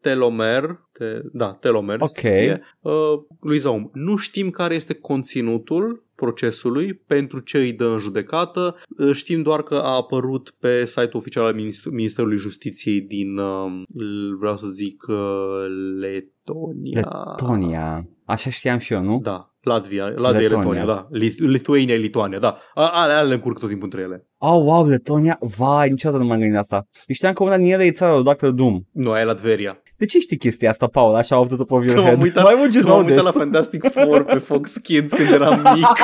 Telomer, te, da, Telomer, Ok. se scrie, uh, lui Zaum. Nu știm care este conținutul procesului, pentru ce îi dă în judecată. Uh, Știm doar că a apărut pe site-ul oficial al Minister- Ministerului Justiției din, uh, vreau să zic, uh, Letonia. Letonia. Așa știam și eu, nu? Da, Latvia, Latvia, Letonia. Letonia, da. Lit- Lituania, Lituania, da. A- Ale, ale le încurc tot timpul între ele. Oh, wow, Letonia. Vai, niciodată nu m-am gândit la asta. Eu știam că una din ele e țara lui Dr. Doom. Nu, aia e Latveria. De ce știi chestia asta, Paul? Așa off the top of your Că m-am head. uitat- Why would you Că m-am know uitat la this? Fantastic Four pe Fox Kids când eram mic. *laughs*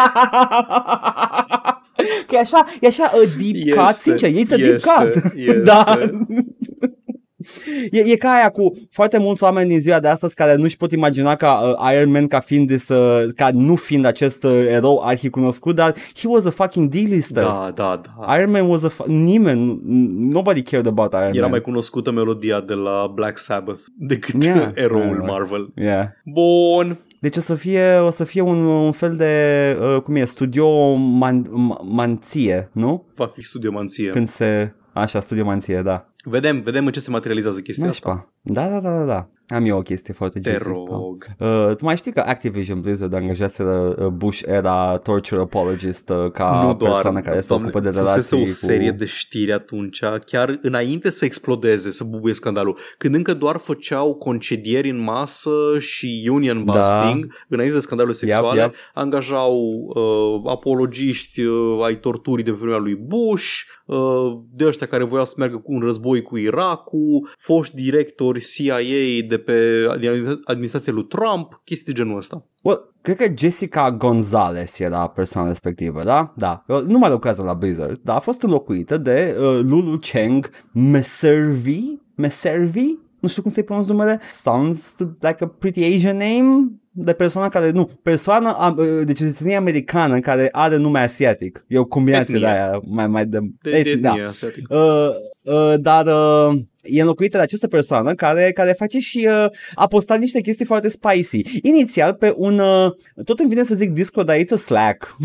că e așa, e așa a deep cut, sincer, e a deep cut. Este. *laughs* Da. *laughs* E, e ca aia cu foarte mulți oameni din ziua de astăzi care nu-și pot imagina ca uh, Iron Man ca fiind this, uh, ca nu fiind acest uh, erou arhicunoscut, dar he was a fucking D-lister. Da, da, da. Iron Man was a f- nimeni, nobody cared about Iron Era Man. mai cunoscută melodia de la Black Sabbath decât Yeah. *laughs* eroul Yeah. Marvel. Yeah. Bun. Deci o să fie, o să fie un, un fel de, uh, cum e, studio man, man, manție, nu? Va fi studiomanție. Când se, așa, studio manție, da. Vedem, vedem în ce se materializează chestia asta. Nașpa. Da, da, da, da, da. Am eu o chestie foarte Te juicy. rog. Uh, tu mai știi că Activision Blizzard angajaseră uh, Bush era torture apologist uh, ca nu doar, persoană care se doamne, ocupă de fusese relații o serie cu... de știri atunci, chiar înainte să explodeze, să bubuie scandalul, când încă doar făceau concedieri în masă și union Da. busting, înainte de scandalul sexuale, Yep, yep. angajau uh, apologiști uh, ai torturii de pe vremea lui Bush, uh, de ăștia care voiau să meargă cu un război cu Irakul, foști directori CIA de pe din administrația lui Trump, chestii de genul ăsta. Well, cred că Jessica Gonzalez era persoana respectivă, da? Da. Uh, Nu mai lucrează la Blizzard, dar a fost înlocuită de uh, Lulu Cheng Meservi? Meservi? Nu știu cum să-i pronunț numele, sounds like a pretty Asian name, de persoană care, nu, persoană am- de cetățenie americană care are nume asiatic. E o combinație Etnie. de aia mai, mai de... De, de et- da. etnie asiatică. Uh, uh, dar uh, e înlocuită de această persoană care, care face și uh, a postat niște chestii foarte spicy. Inițial pe un, uh, tot îmi vine să zic Discord, dar it's a Slack.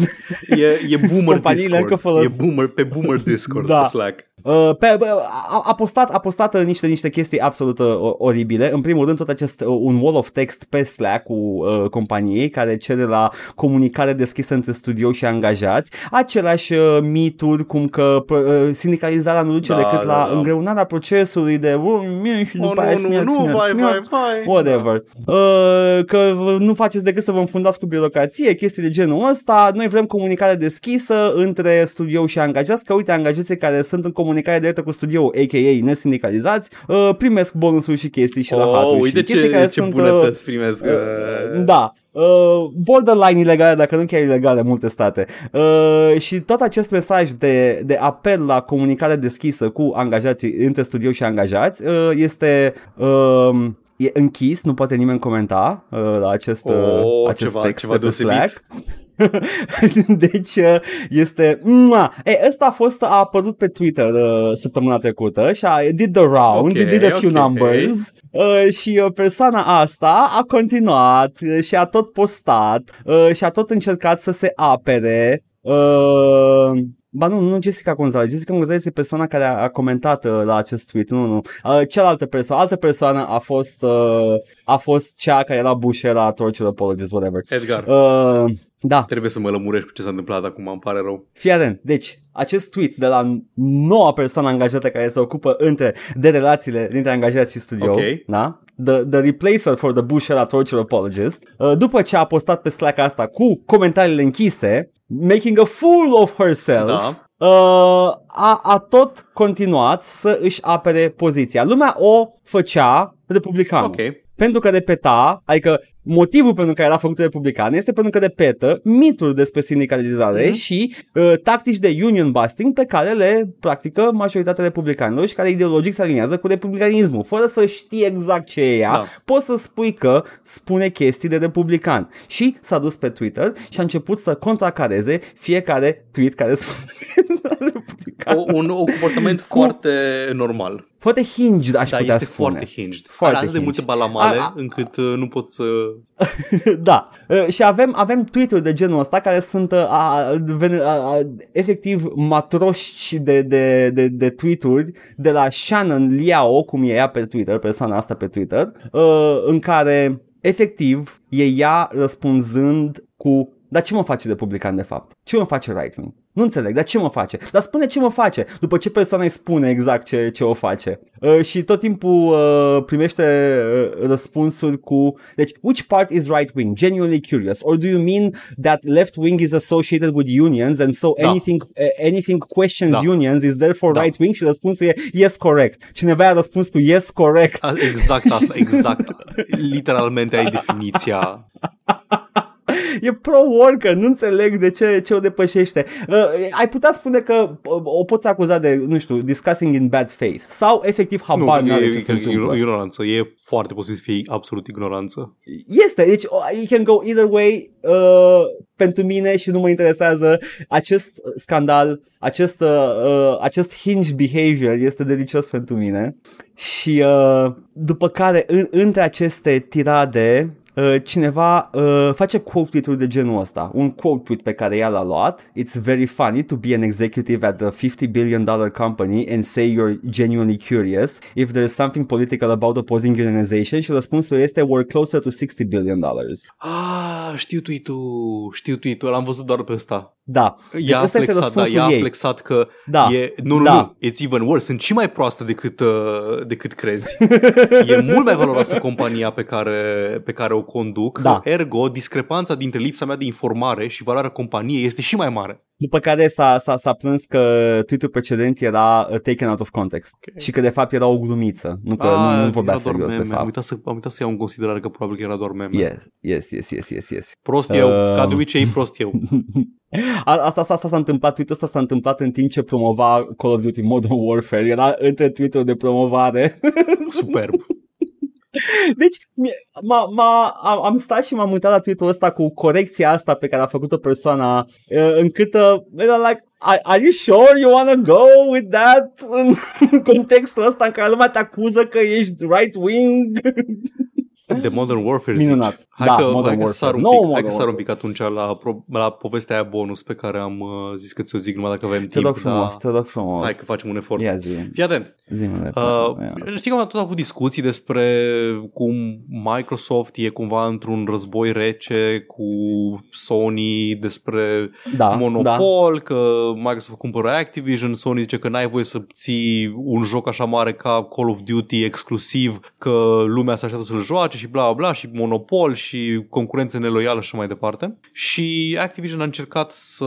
E, e boomer Companiile încă Discord. folosesc- E boomer, pe boomer *laughs* Discord, Da. pe Slack. Uh, pe, pe, a, a postat, a postat uh, niște, niște chestii absolut uh, oribile. În primul rând tot acest uh, un wall of text pe Slack cu uh, companiei care cere la comunicare deschisă între studio și angajați. Același uh, mituri cum că uh, sindicalizarea nu duce Da, decât da, la da. îngreunarea procesului de uh, mie și după Oh, aia nu, smiat, nu, nu, smiat, vai, smiat. vai, vai. Whatever. Uh, că nu faceți decât să vă înfundați cu birocrație, chestii de genul ăsta. Noi vrem comunicare deschisă între studio și angajați, că uite, angajații care sunt în comunicare directă cu studio, a.k.a. nesindicalizați, uh, primesc bonusuri și chestii și Oh, rahaturi uite și chestii ce, care ce sunt, bunătăți primesc. uh, uh, da, uh, borderline ilegale, dacă nu chiar ilegale în multe state. Uh, și tot acest mesaj de, de apel la comunicare deschisă cu angajații, între studio și angajați, uh, este... Uh, E închis, nu poate nimeni comenta uh, la acest, uh, Oh, acest ceva- text ceva de pe deosebit. Slack. *laughs* deci uh, este mua. E, ăsta a fost a apărut pe Twitter uh, săptămâna trecută și a did the round, Ok, did a few ok. numbers uh, și uh, persoana asta a continuat uh, și a tot postat uh, și a tot încercat să se apere uh, Ba nu, nu Jessica Gonzalez. Jessica Gonzalez e persoana care a, a comentat uh, la acest tweet. Nu, nu. Uh, cealaltă persoană, altă persoană a fost, uh, a fost cea care era bușă, era torture apologist, whatever. Edgar, Uh, da, trebuie să mă lămurești cu ce s-a întâmplat acum, îmi pare rău. fii atent. Deci, acest tweet de la noua persoană angajată care se ocupă între de relațiile dintre angajați și studio, Ok. da? The, the replacer for the Bush era torture apologist, uh, după ce a postat pe Slack asta cu comentariile închise, making a fool of herself, Da. uh, a, a tot continuat să își apere poziția. Lumea o făcea republicanul. Ok. Pentru că repeta, adică motivul pentru care era făcut republican este pentru că repetă mituri despre sindicalizare Mhm. și uh, tactici de union busting pe care le practică majoritatea republicanilor și care ideologic se aliniază cu republicanismul. Fără să știi exact ce e ea, Da. poți să spui că spune chestii de republican. Și s-a dus pe Twitter și a început să contracareze fiecare tweet care *laughs* spune republican. O, un, un comportament Cu- foarte normal. Foarte hinged, aș Da, putea este spune. foarte hinged. Foarte Are atât de hinged. multe balamale A- a- încât uh, nu pot să... *laughs* da, Uh, și avem, avem tweet-uri de genul ăsta care sunt uh, a, ven- a, a, efectiv matroși de, de, de, de tweet-uri de la Shannon Liao, cum e ea pe Twitter, persoana asta pe Twitter, uh, în care efectiv e ea răspunzând cu dar ce mă face republican de fapt? Ce mă face right-wing? Nu înțeleg, dar ce mă face? Dar spune ce mă face, după ce persoana îi spune exact ce, ce o face. Uh, și tot timpul uh, primește uh, răspunsuri cu... Deci, which part is right-wing? Genuinely curious. Or do you mean that left-wing is associated with unions and so Da. anything, uh, anything questions Da. unions is therefore Da. right-wing? Și răspunsul e yes, correct. Cineva a răspuns cu yes, correct. A, exact asta, *laughs* exact. Literalmente ai definiția. *laughs* E pro-worker, nu înțeleg de ce, ce o depășește. Uh, ai putea spune că uh, o poți acuza de, nu știu, discussing in bad faith sau efectiv habar nu, nu, are e, ce se e, întâmplă. e ignoranță. E foarte posibil să fie absolut ignoranță. Este, deci uh, you can go either way uh, pentru mine și nu mă interesează acest scandal, acest, uh, uh, acest hinge behavior este delicios pentru mine și uh, după care în, între aceste tirade uh, cineva uh, face quote tweet de genul ăsta, un quote tweet pe care ea l-a luat. It's very funny to be an executive at the 50 billion dollar company and say you're genuinely curious if there is something political about opposing unionization și răspunsul este we're closer to 60 billion dollars. Ah, știu tweet-ul, știu tweet-ul, l-am văzut doar pe ăsta. Da. Deci Ea a ăsta este flexat, da, răspunsul ea a ei. flexat că Da. e, nu, nu, Da. nu, it's even worse, sunt și mai proastă decât, uh, decât crezi. e mult mai valoroasă compania pe care, pe care o conduc, Da. ergo discrepanța dintre lipsa mea de informare și valoarea companiei este și mai mare. După care s-a, s-a, s-a plâns că tweet-ul precedent era uh, taken out of context Ok. și că de fapt era o glumiță, nu că Ah, nu, nu vorbea era doar serios de meme. Am fapt. uitat, să, am uitat să iau în considerare că probabil că era doar meme. Yes, yes, yes, yes, yes, yes. Prost eu, Uh. ca de obicei prost eu. *laughs* A, asta, asta, asta s-a întâmplat, tweet-ul ăsta s-a întâmplat în timp ce promova Call of Duty Modern Warfare, era între tweet de promovare. *laughs* Superb. Deci, m-a, m-a, am, am stat și m-am uitat la tweet-ul ăsta cu corecția asta pe care a făcut-o persoana, uh, încât, uh, like, are, are you sure you wanna go with that *laughs* în contextul ăsta în care lumea te acuză că ești right-wing? *laughs* De Modern Warfare Minunat. Zici. Hai da, că, Modern hai că Warfare. sar un No pic, Modern hai că sar un Warfare. pic atunci la, pro, la povestea aia bonus pe care am uh, zis că ți-o zic numai dacă avem Te timp. rog frumos, dar... te rog frumos. Hai că facem un efort. Ia zi, Fii atent. zi mă Uh, știi că am tot avut discuții despre cum Microsoft e cumva într-un război rece cu Sony, despre da, monopol, da. că Microsoft cumpără Activision, Sony zice că n-ai voie să ții un joc așa mare ca Call of Duty exclusiv, că lumea se așteaptă să-l joace și bla bla bla și monopol și concurență neloială și mai departe. Și Activision a încercat să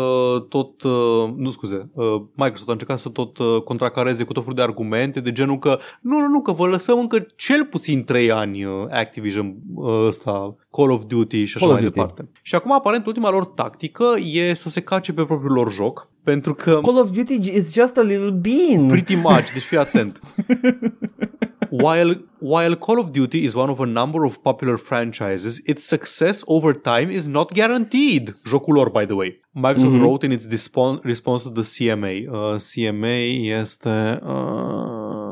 tot, uh, nu scuze, uh, Microsoft a încercat să tot uh, contracareze cu tot felul de argumente de genul că nu, nu, nu, că vă lăsăm încă cel puțin 3 ani uh, Activision uh, ăsta, Call of Duty și așa Call of mai Duty. departe. Și acum aparent ultima lor tactică e să se cace pe propriul lor joc pentru că Call of Duty is just a little bean. pretty much, deci fii atent. *laughs* While, while Call of Duty is one of a number of popular franchises, its success over time is not guaranteed. Jocul lor, by the way. Microsoft Mhm. wrote in its dispon- response to the CMA. Uh, CMA este... Uh, co- uh,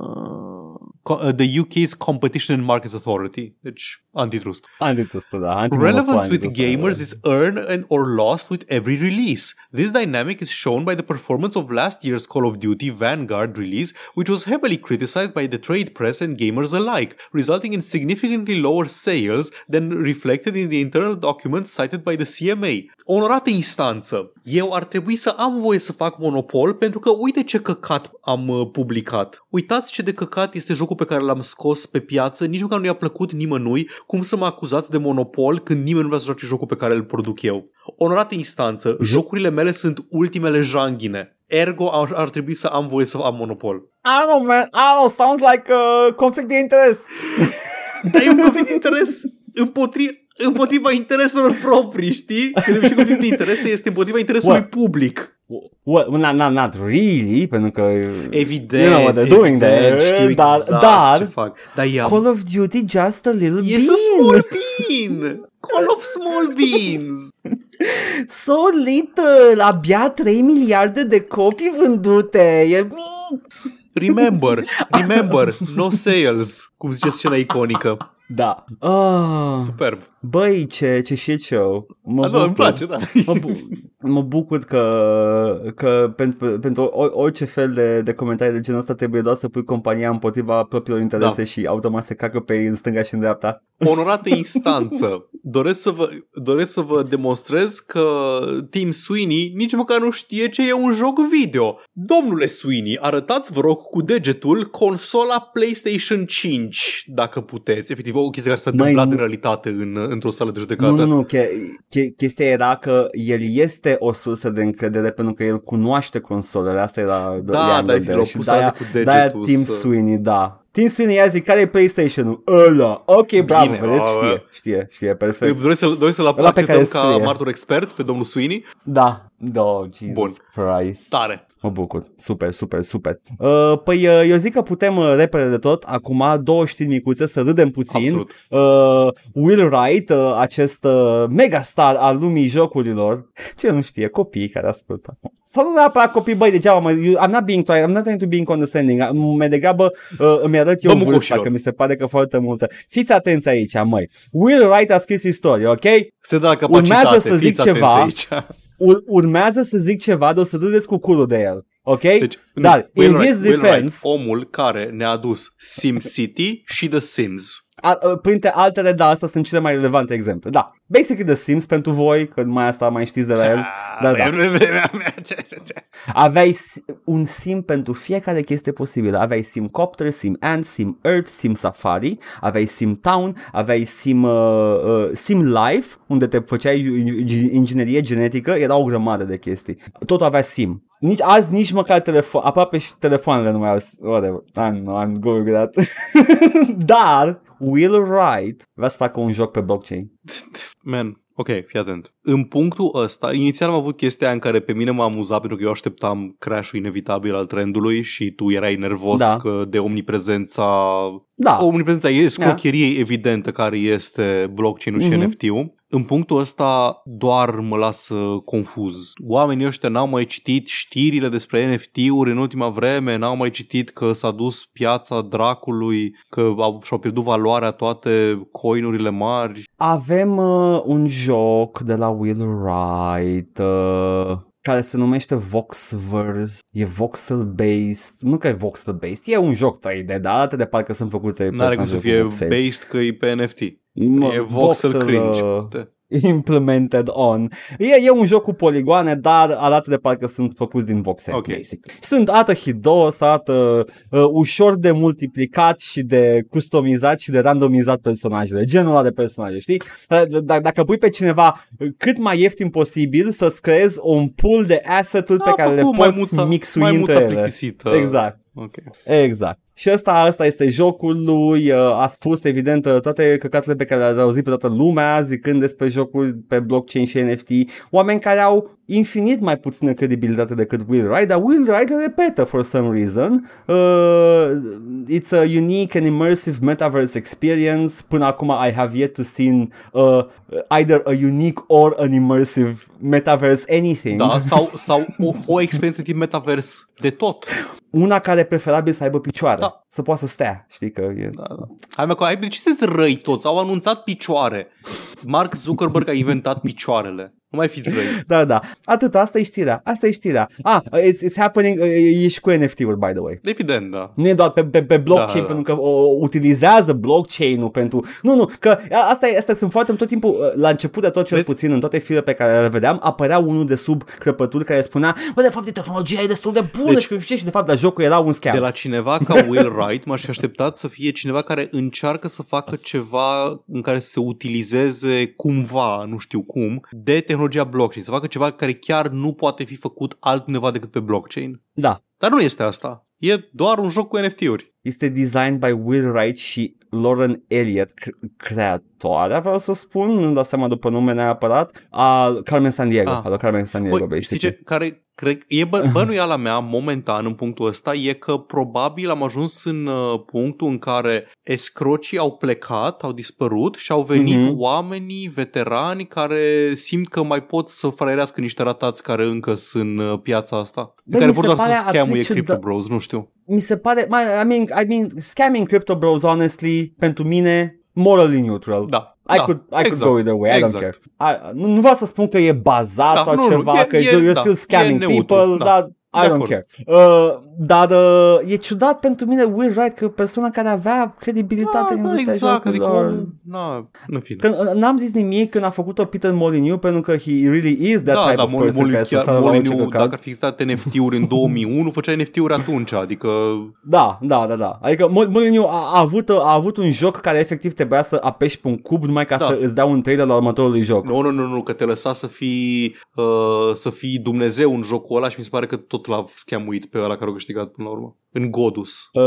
the UK's Competition and Markets Authority. Deci, antitrust. Antitrust, da. antimonopol, Relevance with antitrust, gamers da. is earned and or lost with every release. This dynamic is shown by the performance of last year's Call of Duty Vanguard release, which was heavily criticized by the trade press and gamers alike, resulting in significantly lower sales than reflected in the internal documents cited by the CMA. Onorată instanță, eu ar trebui să am voie să fac monopol pentru că uite ce căcat am uh, publicat. Uitați ce de căcat este jocul pe care l-am scos pe piață, nici măcar nu i-a plăcut nimănui, cum să mă acuzați de monopol când nimeni nu vrea să joace jocul pe care îl produc eu. Onorată instanță, jocurile mele sunt ultimele janghine. Ergo ar, ar trebui să am voie să am monopol. I don't know, man. I don't know. Sounds like a conflict de interes. *laughs* Dar e un conflict de interes împotriva împotriva intereselor proprii, știi? Când zice conflict de interese este împotriva interesului What? public. Well, not, not, not really, pentru că Evident, You know what they're evident, doing there, știu dar- exact dar- ce fac. Dar e, Call of Duty just a little e bean. a small bean. Call of small *laughs* beans. So little, abia 3 miliarde de copii vândute. E mic. Remember, *laughs* remember, no sales, cum zice scena iconică. Da. Ah, Superb. Băi, ce, ce shit show. Mă Da, nu, îmi bucur. place, da. Mă, bu- mă bucur că, că pentru, pentru or- orice fel de, de comentarii de genul ăsta trebuie doar să pui compania împotriva propriilor interese Da. și automat se cacă pe ei în stânga și în dreapta. Onorată instanță, doresc să, vă, doresc să vă demonstrez că Tim Sweeney nici măcar nu știe ce e un joc video. Domnule Sweeney, arătați vă rog cu degetul consola PlayStation 5, dacă puteți. Efectiv, o chestie care s-a Măi, întâmplat nu- în realitate în, într-o sală de judecată. Nu, nu, nu, che, che, chestia era că el este o sursă de încredere pentru că el cunoaște consolele, asta era Da, ea da, de l-au și pus de-aia, alea cu de-aia degetul Tim să- Sweeney, da. Tim Sweeney i-a zis, care e PlayStation-ul? Ăla. Ok, bravo, Bine, vedeți, a, știe, știe, știe, perfect. Doresc să-l, doresc să-l Ăla pe care acceptăm ca scrie. martor expert pe domnul Sweeney. Da, da, Jesus Bun. Christ. Tare. Mă bucur. Super, super, super. Uh, păi uh, eu zic că putem uh, repede de tot, acum două știri micuțe, să râdem puțin. Absolut. Uh, Will Wright, uh, acest uh, megastar al lumii jocurilor, ce nu știe, copii care ascultă. Sau nu neapărat copii, băi, degeaba, mă, you, I'm not being, I'm not trying to be condescending, mai degrabă uh, îmi arăt eu Domnul vârsta, Coșilor. că mi se pare că foarte multă. Fiți atenți aici, măi. Will Wright a scris istorie, ok? Se dă la capacitate. Urmează să zic fiți atenți ceva. Aici. *laughs* Ur- urmează să zic ceva, dar o să râdeți cu culul de el, ok? Deci, Dar, Will in Wright, his Will defense- Wright, omul care ne-a adus SimCity și The Sims. A, a, printre altele, da, astea sunt cele mai relevante exemple. Da, basically The Sims pentru voi, că mai asta mai știți de la el. Da, da. Pe vremea mea. Aveai s- un sim pentru fiecare chestie posibilă. Aveai sim copter, sim ant, sim earth, sim safari, aveai sim town, aveai sim, uh, uh, sim life, unde te făceai ing- inginerie genetică, era o grămadă de chestii. Tot avea sim. Nici azi, nici măcar telefon, aproape și telefoanele nu mai au, whatever, I'm, I'm going with that. Dar, Will Wright vrea să facă un joc pe blockchain. *laughs* Man, ok, fii atent. În punctul ăsta, inițial am avut chestia aia în care pe mine m-a amuzat pentru că eu așteptam crash-ul inevitabil al trendului și tu erai nervos Da. că de omniprezența Da, omniprezența e scrocheriei evidentă care este blockchain-ul și Mhm. NFT-ul. În punctul ăsta doar mă lasă confuz. Oamenii ăștia n-au mai citit știrile despre NFT-uri în ultima vreme, n-au mai citit că s-a dus piața dracului, că au, și-au pierdut valoarea toate coinurile mari. avem uh, un joc de la Will Wright uh, care se numește Voxverse, e voxel-based, nu că e voxel-based, e un joc 3D, dar arată de parcă sunt făcute N-are cum personaje să cu fie voxel. based că e pe NFT. Mă, e voxel cringe. uh, *laughs* Putea. implemented on. E, e un joc cu poligoane, dar arată de parcă sunt făcuți din voxel, Ok. basic. Sunt arată hidos, arată uh, ușor de multiplicat și de customizat și de randomizat personajele, genul ăla de personaje, știi? Uh, d- dacă pui pe cineva uh, cât mai ieftin posibil să-ți creezi un pool de asset-uri pe A care le făcut poți maimuța- mixui maimuța între ele. plictisită. Exact. Ok. Exact. Și ăsta, ăsta este jocul lui, uh, a spus evident uh, toate căcaturile pe care le-ați auzit pe toată lumea zicând despre jocuri pe blockchain și NFT, oameni care au infinit mai puțină credibilitate decât Will Wright, dar Will Wright le repetă for some reason. Uh, it's a unique and immersive metaverse experience. Până acum I have yet to see uh, either a unique or an immersive metaverse anything. Da, sau, sau o, o experiență tip metavers de tot. Una care preferabil să aibă picioare, Da. să poată să stea, știi că e... Da, da. Hai mă, că ai, de ce să răi toți? Au anunțat picioare. Mark Zuckerberg a inventat picioarele. Nu mai fiți răi. *laughs* Da, da. Atât, asta e știrea. Asta e știrea. Ah, it's, it's happening, uh, e și cu NFT-uri, by the way. Evident, da. Nu e doar pe, pe, pe blockchain, Da, da. pentru că o, utilizează blockchain-ul pentru... Nu, nu, că a- asta, e, asta sunt foarte tot timpul, uh, la început de tot cel Vezi? puțin, în toate firele pe care le vedeam, apărea unul de sub crăpături care spunea, bă, de fapt, tehnologia e destul de bună Deci- și că nu știu ce, și de fapt, la jocul era un scam. De la cineva ca *laughs* Will Wright m-aș fi așteptat să fie cineva care încearcă să facă ceva în care să se utilizeze cumva, nu știu cum, de tehnologia blockchain. Să facă ceva care chiar nu poate fi făcut altundeva decât pe blockchain. Da. Dar nu este asta. E doar un joc cu NFT-uri. Este designed by Will Wright și Lauren Elliott, cre- creatoarea, vreau să spun, nu-mi dau seama după nume neapărat, a Carmen Sandiego, Ah. a lui Carmen Sandiego, Băi, știi basically. ce? Care, cred, e bă, bănuiala mea momentan în punctul ăsta e că probabil am ajuns în uh, punctul în care escrocii au plecat, au dispărut și au venit Mhm. oamenii veterani care simt că mai pot să fraierească niște ratați care încă sunt în uh, piața asta. Băi, care mi vor se doar să pare atât scamuie de Crypto ciudat. Bros, nu știu. Mi se pare, mai, I mean, I mean, scamming crypto bros, honestly, pentru mine, morally neutral. Da. I da, could, I could exact. go either way, I don't Exact. care. I, nu, nu vreau să spun că e bazat Da, sau nu, nu, ceva, e- că e- you're da, still scamming e neutru, people, da. dar I De don't acord. care. Uh, dar uh, e ciudat pentru mine Will Wright că persoana care avea credibilitate în Da, da, industria exact, adică, jocurilor. na, în fine. Că uh, n-am zis nimic când a făcut-o Peter Molyneux pentru că he really is that da, type da, of Mol- person Mol- care să chiar sară la orice Molyneux, căcat. dacă ar fi existat NFT-uri în *laughs* 2001, făcea NFT-uri atunci, adică Da, da, da, da. Adică Mol- Molyneux a, a, avut, a avut un joc care efectiv trebuia să apeși pe un cub numai ca Da. să îți dea un trailer la următorului joc. Nu, nu, nu, nu, că te lăsa să fii, uh, să fii Dumnezeu în jocul ăla și mi se pare că tot l-a scamuit pe ăla care a câștigat până la urmă. În Godus. Uh,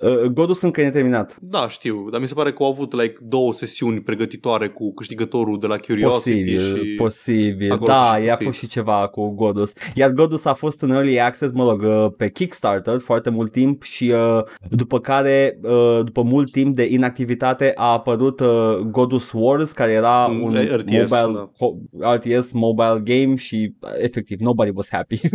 uh, Godus încă e neterminat. Da, știu, dar mi se pare că au avut like două sesiuni pregătitoare cu câștigătorul de la Curiosity Posibil, și... posibil. acolo Da, și i-a posibil. fost și ceva cu Godus. Iar Godus a fost în early access, mă rog, uh, pe Kickstarter foarte mult timp și uh, după care, uh, după mult timp de inactivitate, a apărut uh, Godus Wars, care era Un un RTS, mobile, da. co- RTS mobile game și uh, efectiv nobody was happy. *laughs*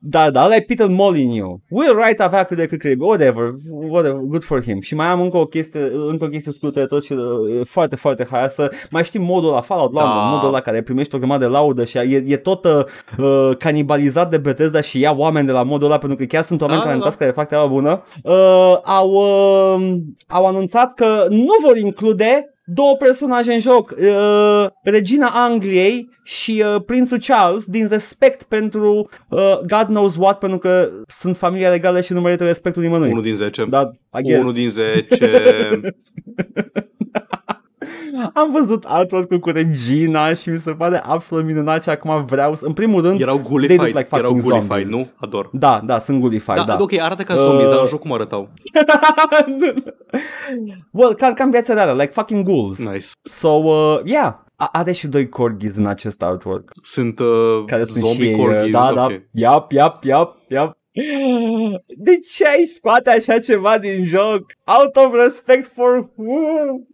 da, da, ăla e Peter Molyneux. Will Wright avea cât de cât cred, whatever, whatever, good for him. Și mai am încă o chestie, încă o chestie scurtă de tot și uh, e foarte, foarte haioasă. Mai știi modul la Fallout London, Da. modul ăla care primești o grămadă de laudă și e, e tot uh, uh, canibalizat de Bethesda și ia oameni de la modul ăla pentru că chiar sunt oameni Da, talentați da. care fac treaba bună. Uh, au, uh, au anunțat că nu vor include două personaje în joc, uh, Regina Angliei și uh, Prințul Charles, din respect pentru uh, God knows what, pentru că sunt familia regală și nu merită respectul nimănui. Unul din 10. Da, I guess. Unul din 10. *laughs* *laughs* Am văzut artwork cu Regina și mi se pare absolut minunat și acum vreau să... În primul rând, Erau They gulified, look like erau fucking gulified, zombies. nu? Ador. da, da, sunt gulified, Da, da. ok, arată ca zombies, Uh, dar în joc cum arătau? *laughs* well, ca, ca în viața reală, like fucking ghouls. Nice. So, uh, yeah. A- Are și doi corgis în acest artwork. Sunt uh, Care sunt zombie și ei, corgis, Da, da. ok. Yap, yap, yap, yap. *gasps* De ce ai scoate așa ceva din joc? Out of respect for who?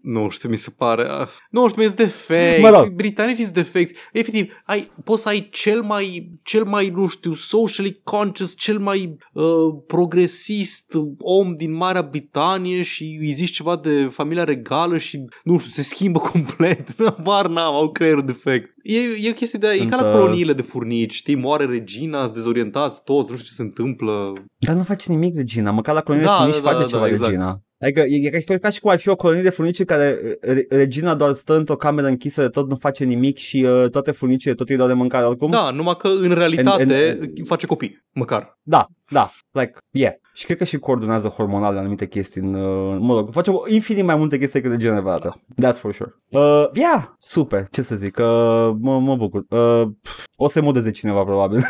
Nu știu, mi se pare... ah, Nu știu, mi-s defect. Mă rog. Britanicii sunt defect. Efectiv, ai, poți să ai cel mai, cel mai, nu știu, socially conscious, cel mai uh, progresist om din Marea Britanie și îi zici ceva de familia regală și, nu știu, se schimbă *laughs* complet. Bar n-am, au creierul defect. E, e o chestie de... Sunt, e ca la uh, coloniile de furnici, știi? Moare regina, sunt dezorientați toți, nu știu ce se întâmplă. Dar nu face nimic Regina, măcar la colonie Da, de furnici da, face da, ceva da, exact. Regina. Adică e, e, ca- ca și cum ar fi o colonie de furnici în care re, Regina doar stă într-o cameră închisă de tot, nu face nimic și uh, toate furnicile tot îi dau de mâncare oricum. Da, numai că în realitate And- face copii, măcar. Da, da, like, yeah. Și cred că și coordonează hormonal anumite chestii în, uh, mă rog, face infinit mai multe chestii decât Regina Nevada. That's for sure. Uh, yeah, super, ce să zic, uh, mă, mă bucur. Uh, pf, o să modeze cineva probabil. *laughs*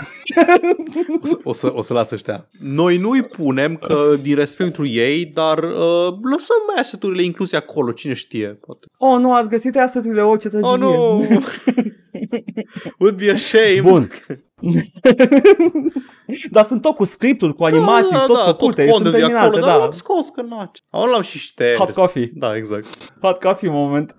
O să, o, să, o să lasă ăștia. Noi nu-i punem că din respect pentru ei, dar uh, lăsăm asset-urile incluse acolo, cine știe. Poate. oh, nu, ați găsit asset-urile, oh, ce tragedie. Oh, nu! *laughs* Would be a shame. Bun. *laughs* *laughs* Dar sunt tot cu scripturi, cu animații, da, tot da, făcute, tot sunt contul de terminate, acolo, Dar da. l-am scos că n Am l-am și șters. Hot coffee. Da, exact. Hot coffee moment.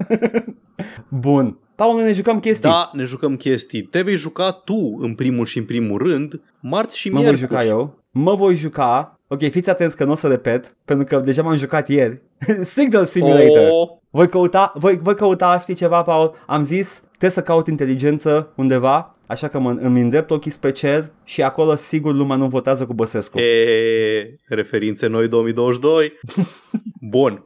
*laughs* Bun. Paul, ne jucăm chestii. Da, ne jucăm chestii. Te vei juca tu în primul și în primul rând, marți și mă voi miercuri. juca eu. Mă voi juca. Ok, fiți atenți că nu o să repet, pentru că deja m-am jucat ieri. *laughs* Signal Simulator. Oh, Voi căuta, voi, voi căuta, știi ceva, Paul? Am zis, trebuie să caut inteligență undeva, așa că mă, îmi îndrept ochii spre cer și acolo sigur lumea nu votează cu Băsescu. e, referințe noi 2022. *laughs* Bun.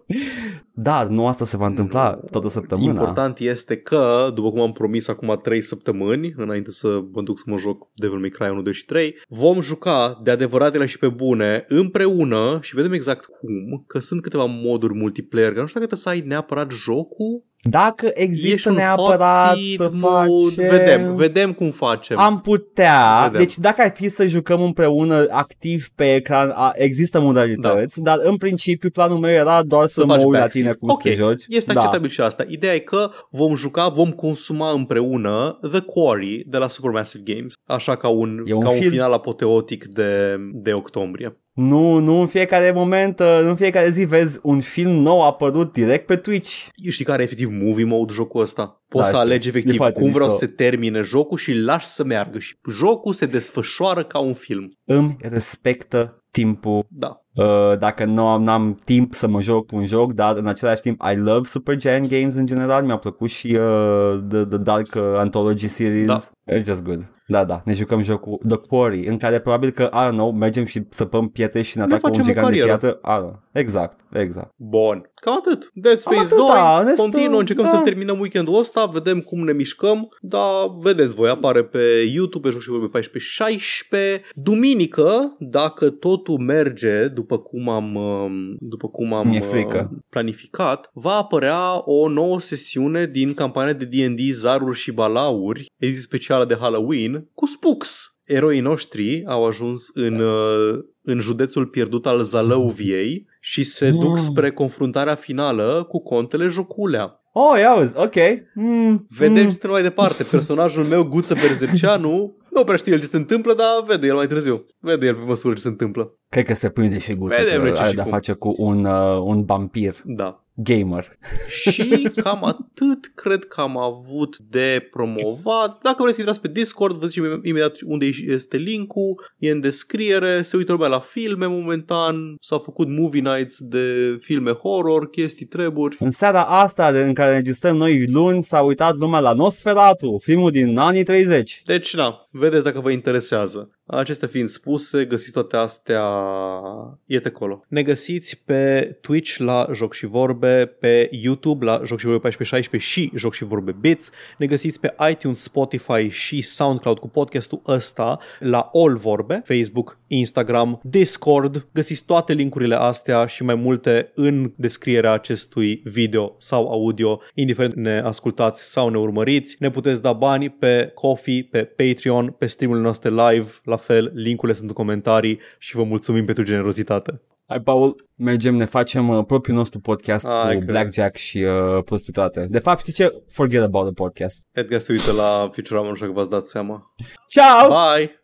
Dar nu asta se va întâmpla toată săptămâna. Important este că, după cum am promis acum 3 săptămâni, înainte să mă duc să mă joc Devil May Cry 1, 2 și 3, vom juca de adevăratele și pe bune împreună și vedem exact cum, că sunt câteva moduri multiplayer, că nu știu dacă trebuie să ai neapărat jocul, Dacă ești există un neapărat hot seat să mode, facem... vedem, vedem cum facem. Am putea, Vedem. deci dacă ar fi să jucăm împreună activ pe ecran, a, există modalități, dar în principiu planul meu era doar să, Să mă faci uit la backseat. tine cum Ok, să te joci. Este da. acceptabil și asta. Ideea e că vom juca, vom consuma împreună The Quarry de la Supermassive Games, așa ca un, E un ca un film. final apoteotic de, de octombrie. Nu, nu în fiecare moment, uh, nu în fiecare zi vezi un film nou apărut direct pe Twitch. Știi care e efectiv movie mode jocul ăsta? Poți Da, să știu. alegi E efectiv foarte cum vreau mișto. să se termine jocul și îl lași să meargă și jocul se desfășoară ca un film. Îmi respectă timpul Da. Uh, dacă nu am n-am timp să mă joc un joc, dar în același timp I love Supergiant Games în general, mi-a plăcut și uh, the, the Dark uh, Anthology Series. Da. It's just good. Da, da, ne jucăm jocul The Quarry, în care probabil că, I don't know, mergem și săpăm pietre și ne Ne atacă un facem o gigant de carieră. piatră. I don't know. Exact, exact. Bun. Cam atât. Dead Space atât, 2, da, ne continuă, stăm, încercăm da. să terminăm weekendul ăsta, vedem cum ne mișcăm, dar vedeți voi, apare pe YouTube, pe Joc și Vorbe 14-16. Duminică, dacă totul merge după cum am, um, după cum am Mi-e frică. uh, planificat, va apărea o nouă sesiune din campania de D&D Zaruri și Balauri, ediție specială de Halloween, cu Spooks. Eroii noștri au ajuns în, uh, în județul pierdut al Zalăuviei și se Mm. duc spre confruntarea finală cu contele Joculea. Oh, ia uzi, ok. Mm, Vedem mm. ce mai departe. Personajul meu, Guță Berzerceanu, nu prea știe el ce se întâmplă, dar vede el mai târziu. Vede el pe măsură ce se întâmplă. Cred că se prinde și guță Vedem că noi ce are și de-a cum. face cu un, uh, un vampir Da. Gamer. Și cam atât cred că am avut de promovat. Dacă vreți să intrați pe Discord, vă zicem imediat unde este linkul, e în descriere, se uită lumea la filme momentan, s-au făcut movie nights de filme horror, chestii, treburi. În seara asta de- în care înregistrăm noi luni s-a uitat lumea la Nosferatu, filmul din anii 30. Deci, na, Vedeți dacă vă interesează. Acestea fiind spuse, găsiți toate astea iete acolo. Ne găsiți pe Twitch la Joc și Vorbe, pe YouTube la Joc și Vorbe 1416 și Joc și Vorbe Bits. Ne găsiți pe iTunes, Spotify și SoundCloud cu podcastul ăsta la All Vorbe, Facebook, Instagram, Discord. Găsiți toate linkurile astea și mai multe în descrierea acestui video sau audio, indiferent ne ascultați sau ne urmăriți. Ne puteți da bani pe Coffee, pe Patreon, pe streamurile noastre live, la fel, linkurile sunt în comentarii și vă mulțumim pentru generozitate. Hai, Paul, mergem, ne facem uh, propriul nostru podcast Hai cu că- Blackjack și uh, prostituate. De fapt, știi ce? Forget about the podcast. Edgar se uită la Futurama, nu știu dacă v-ați dat seama. Ciao! Bye!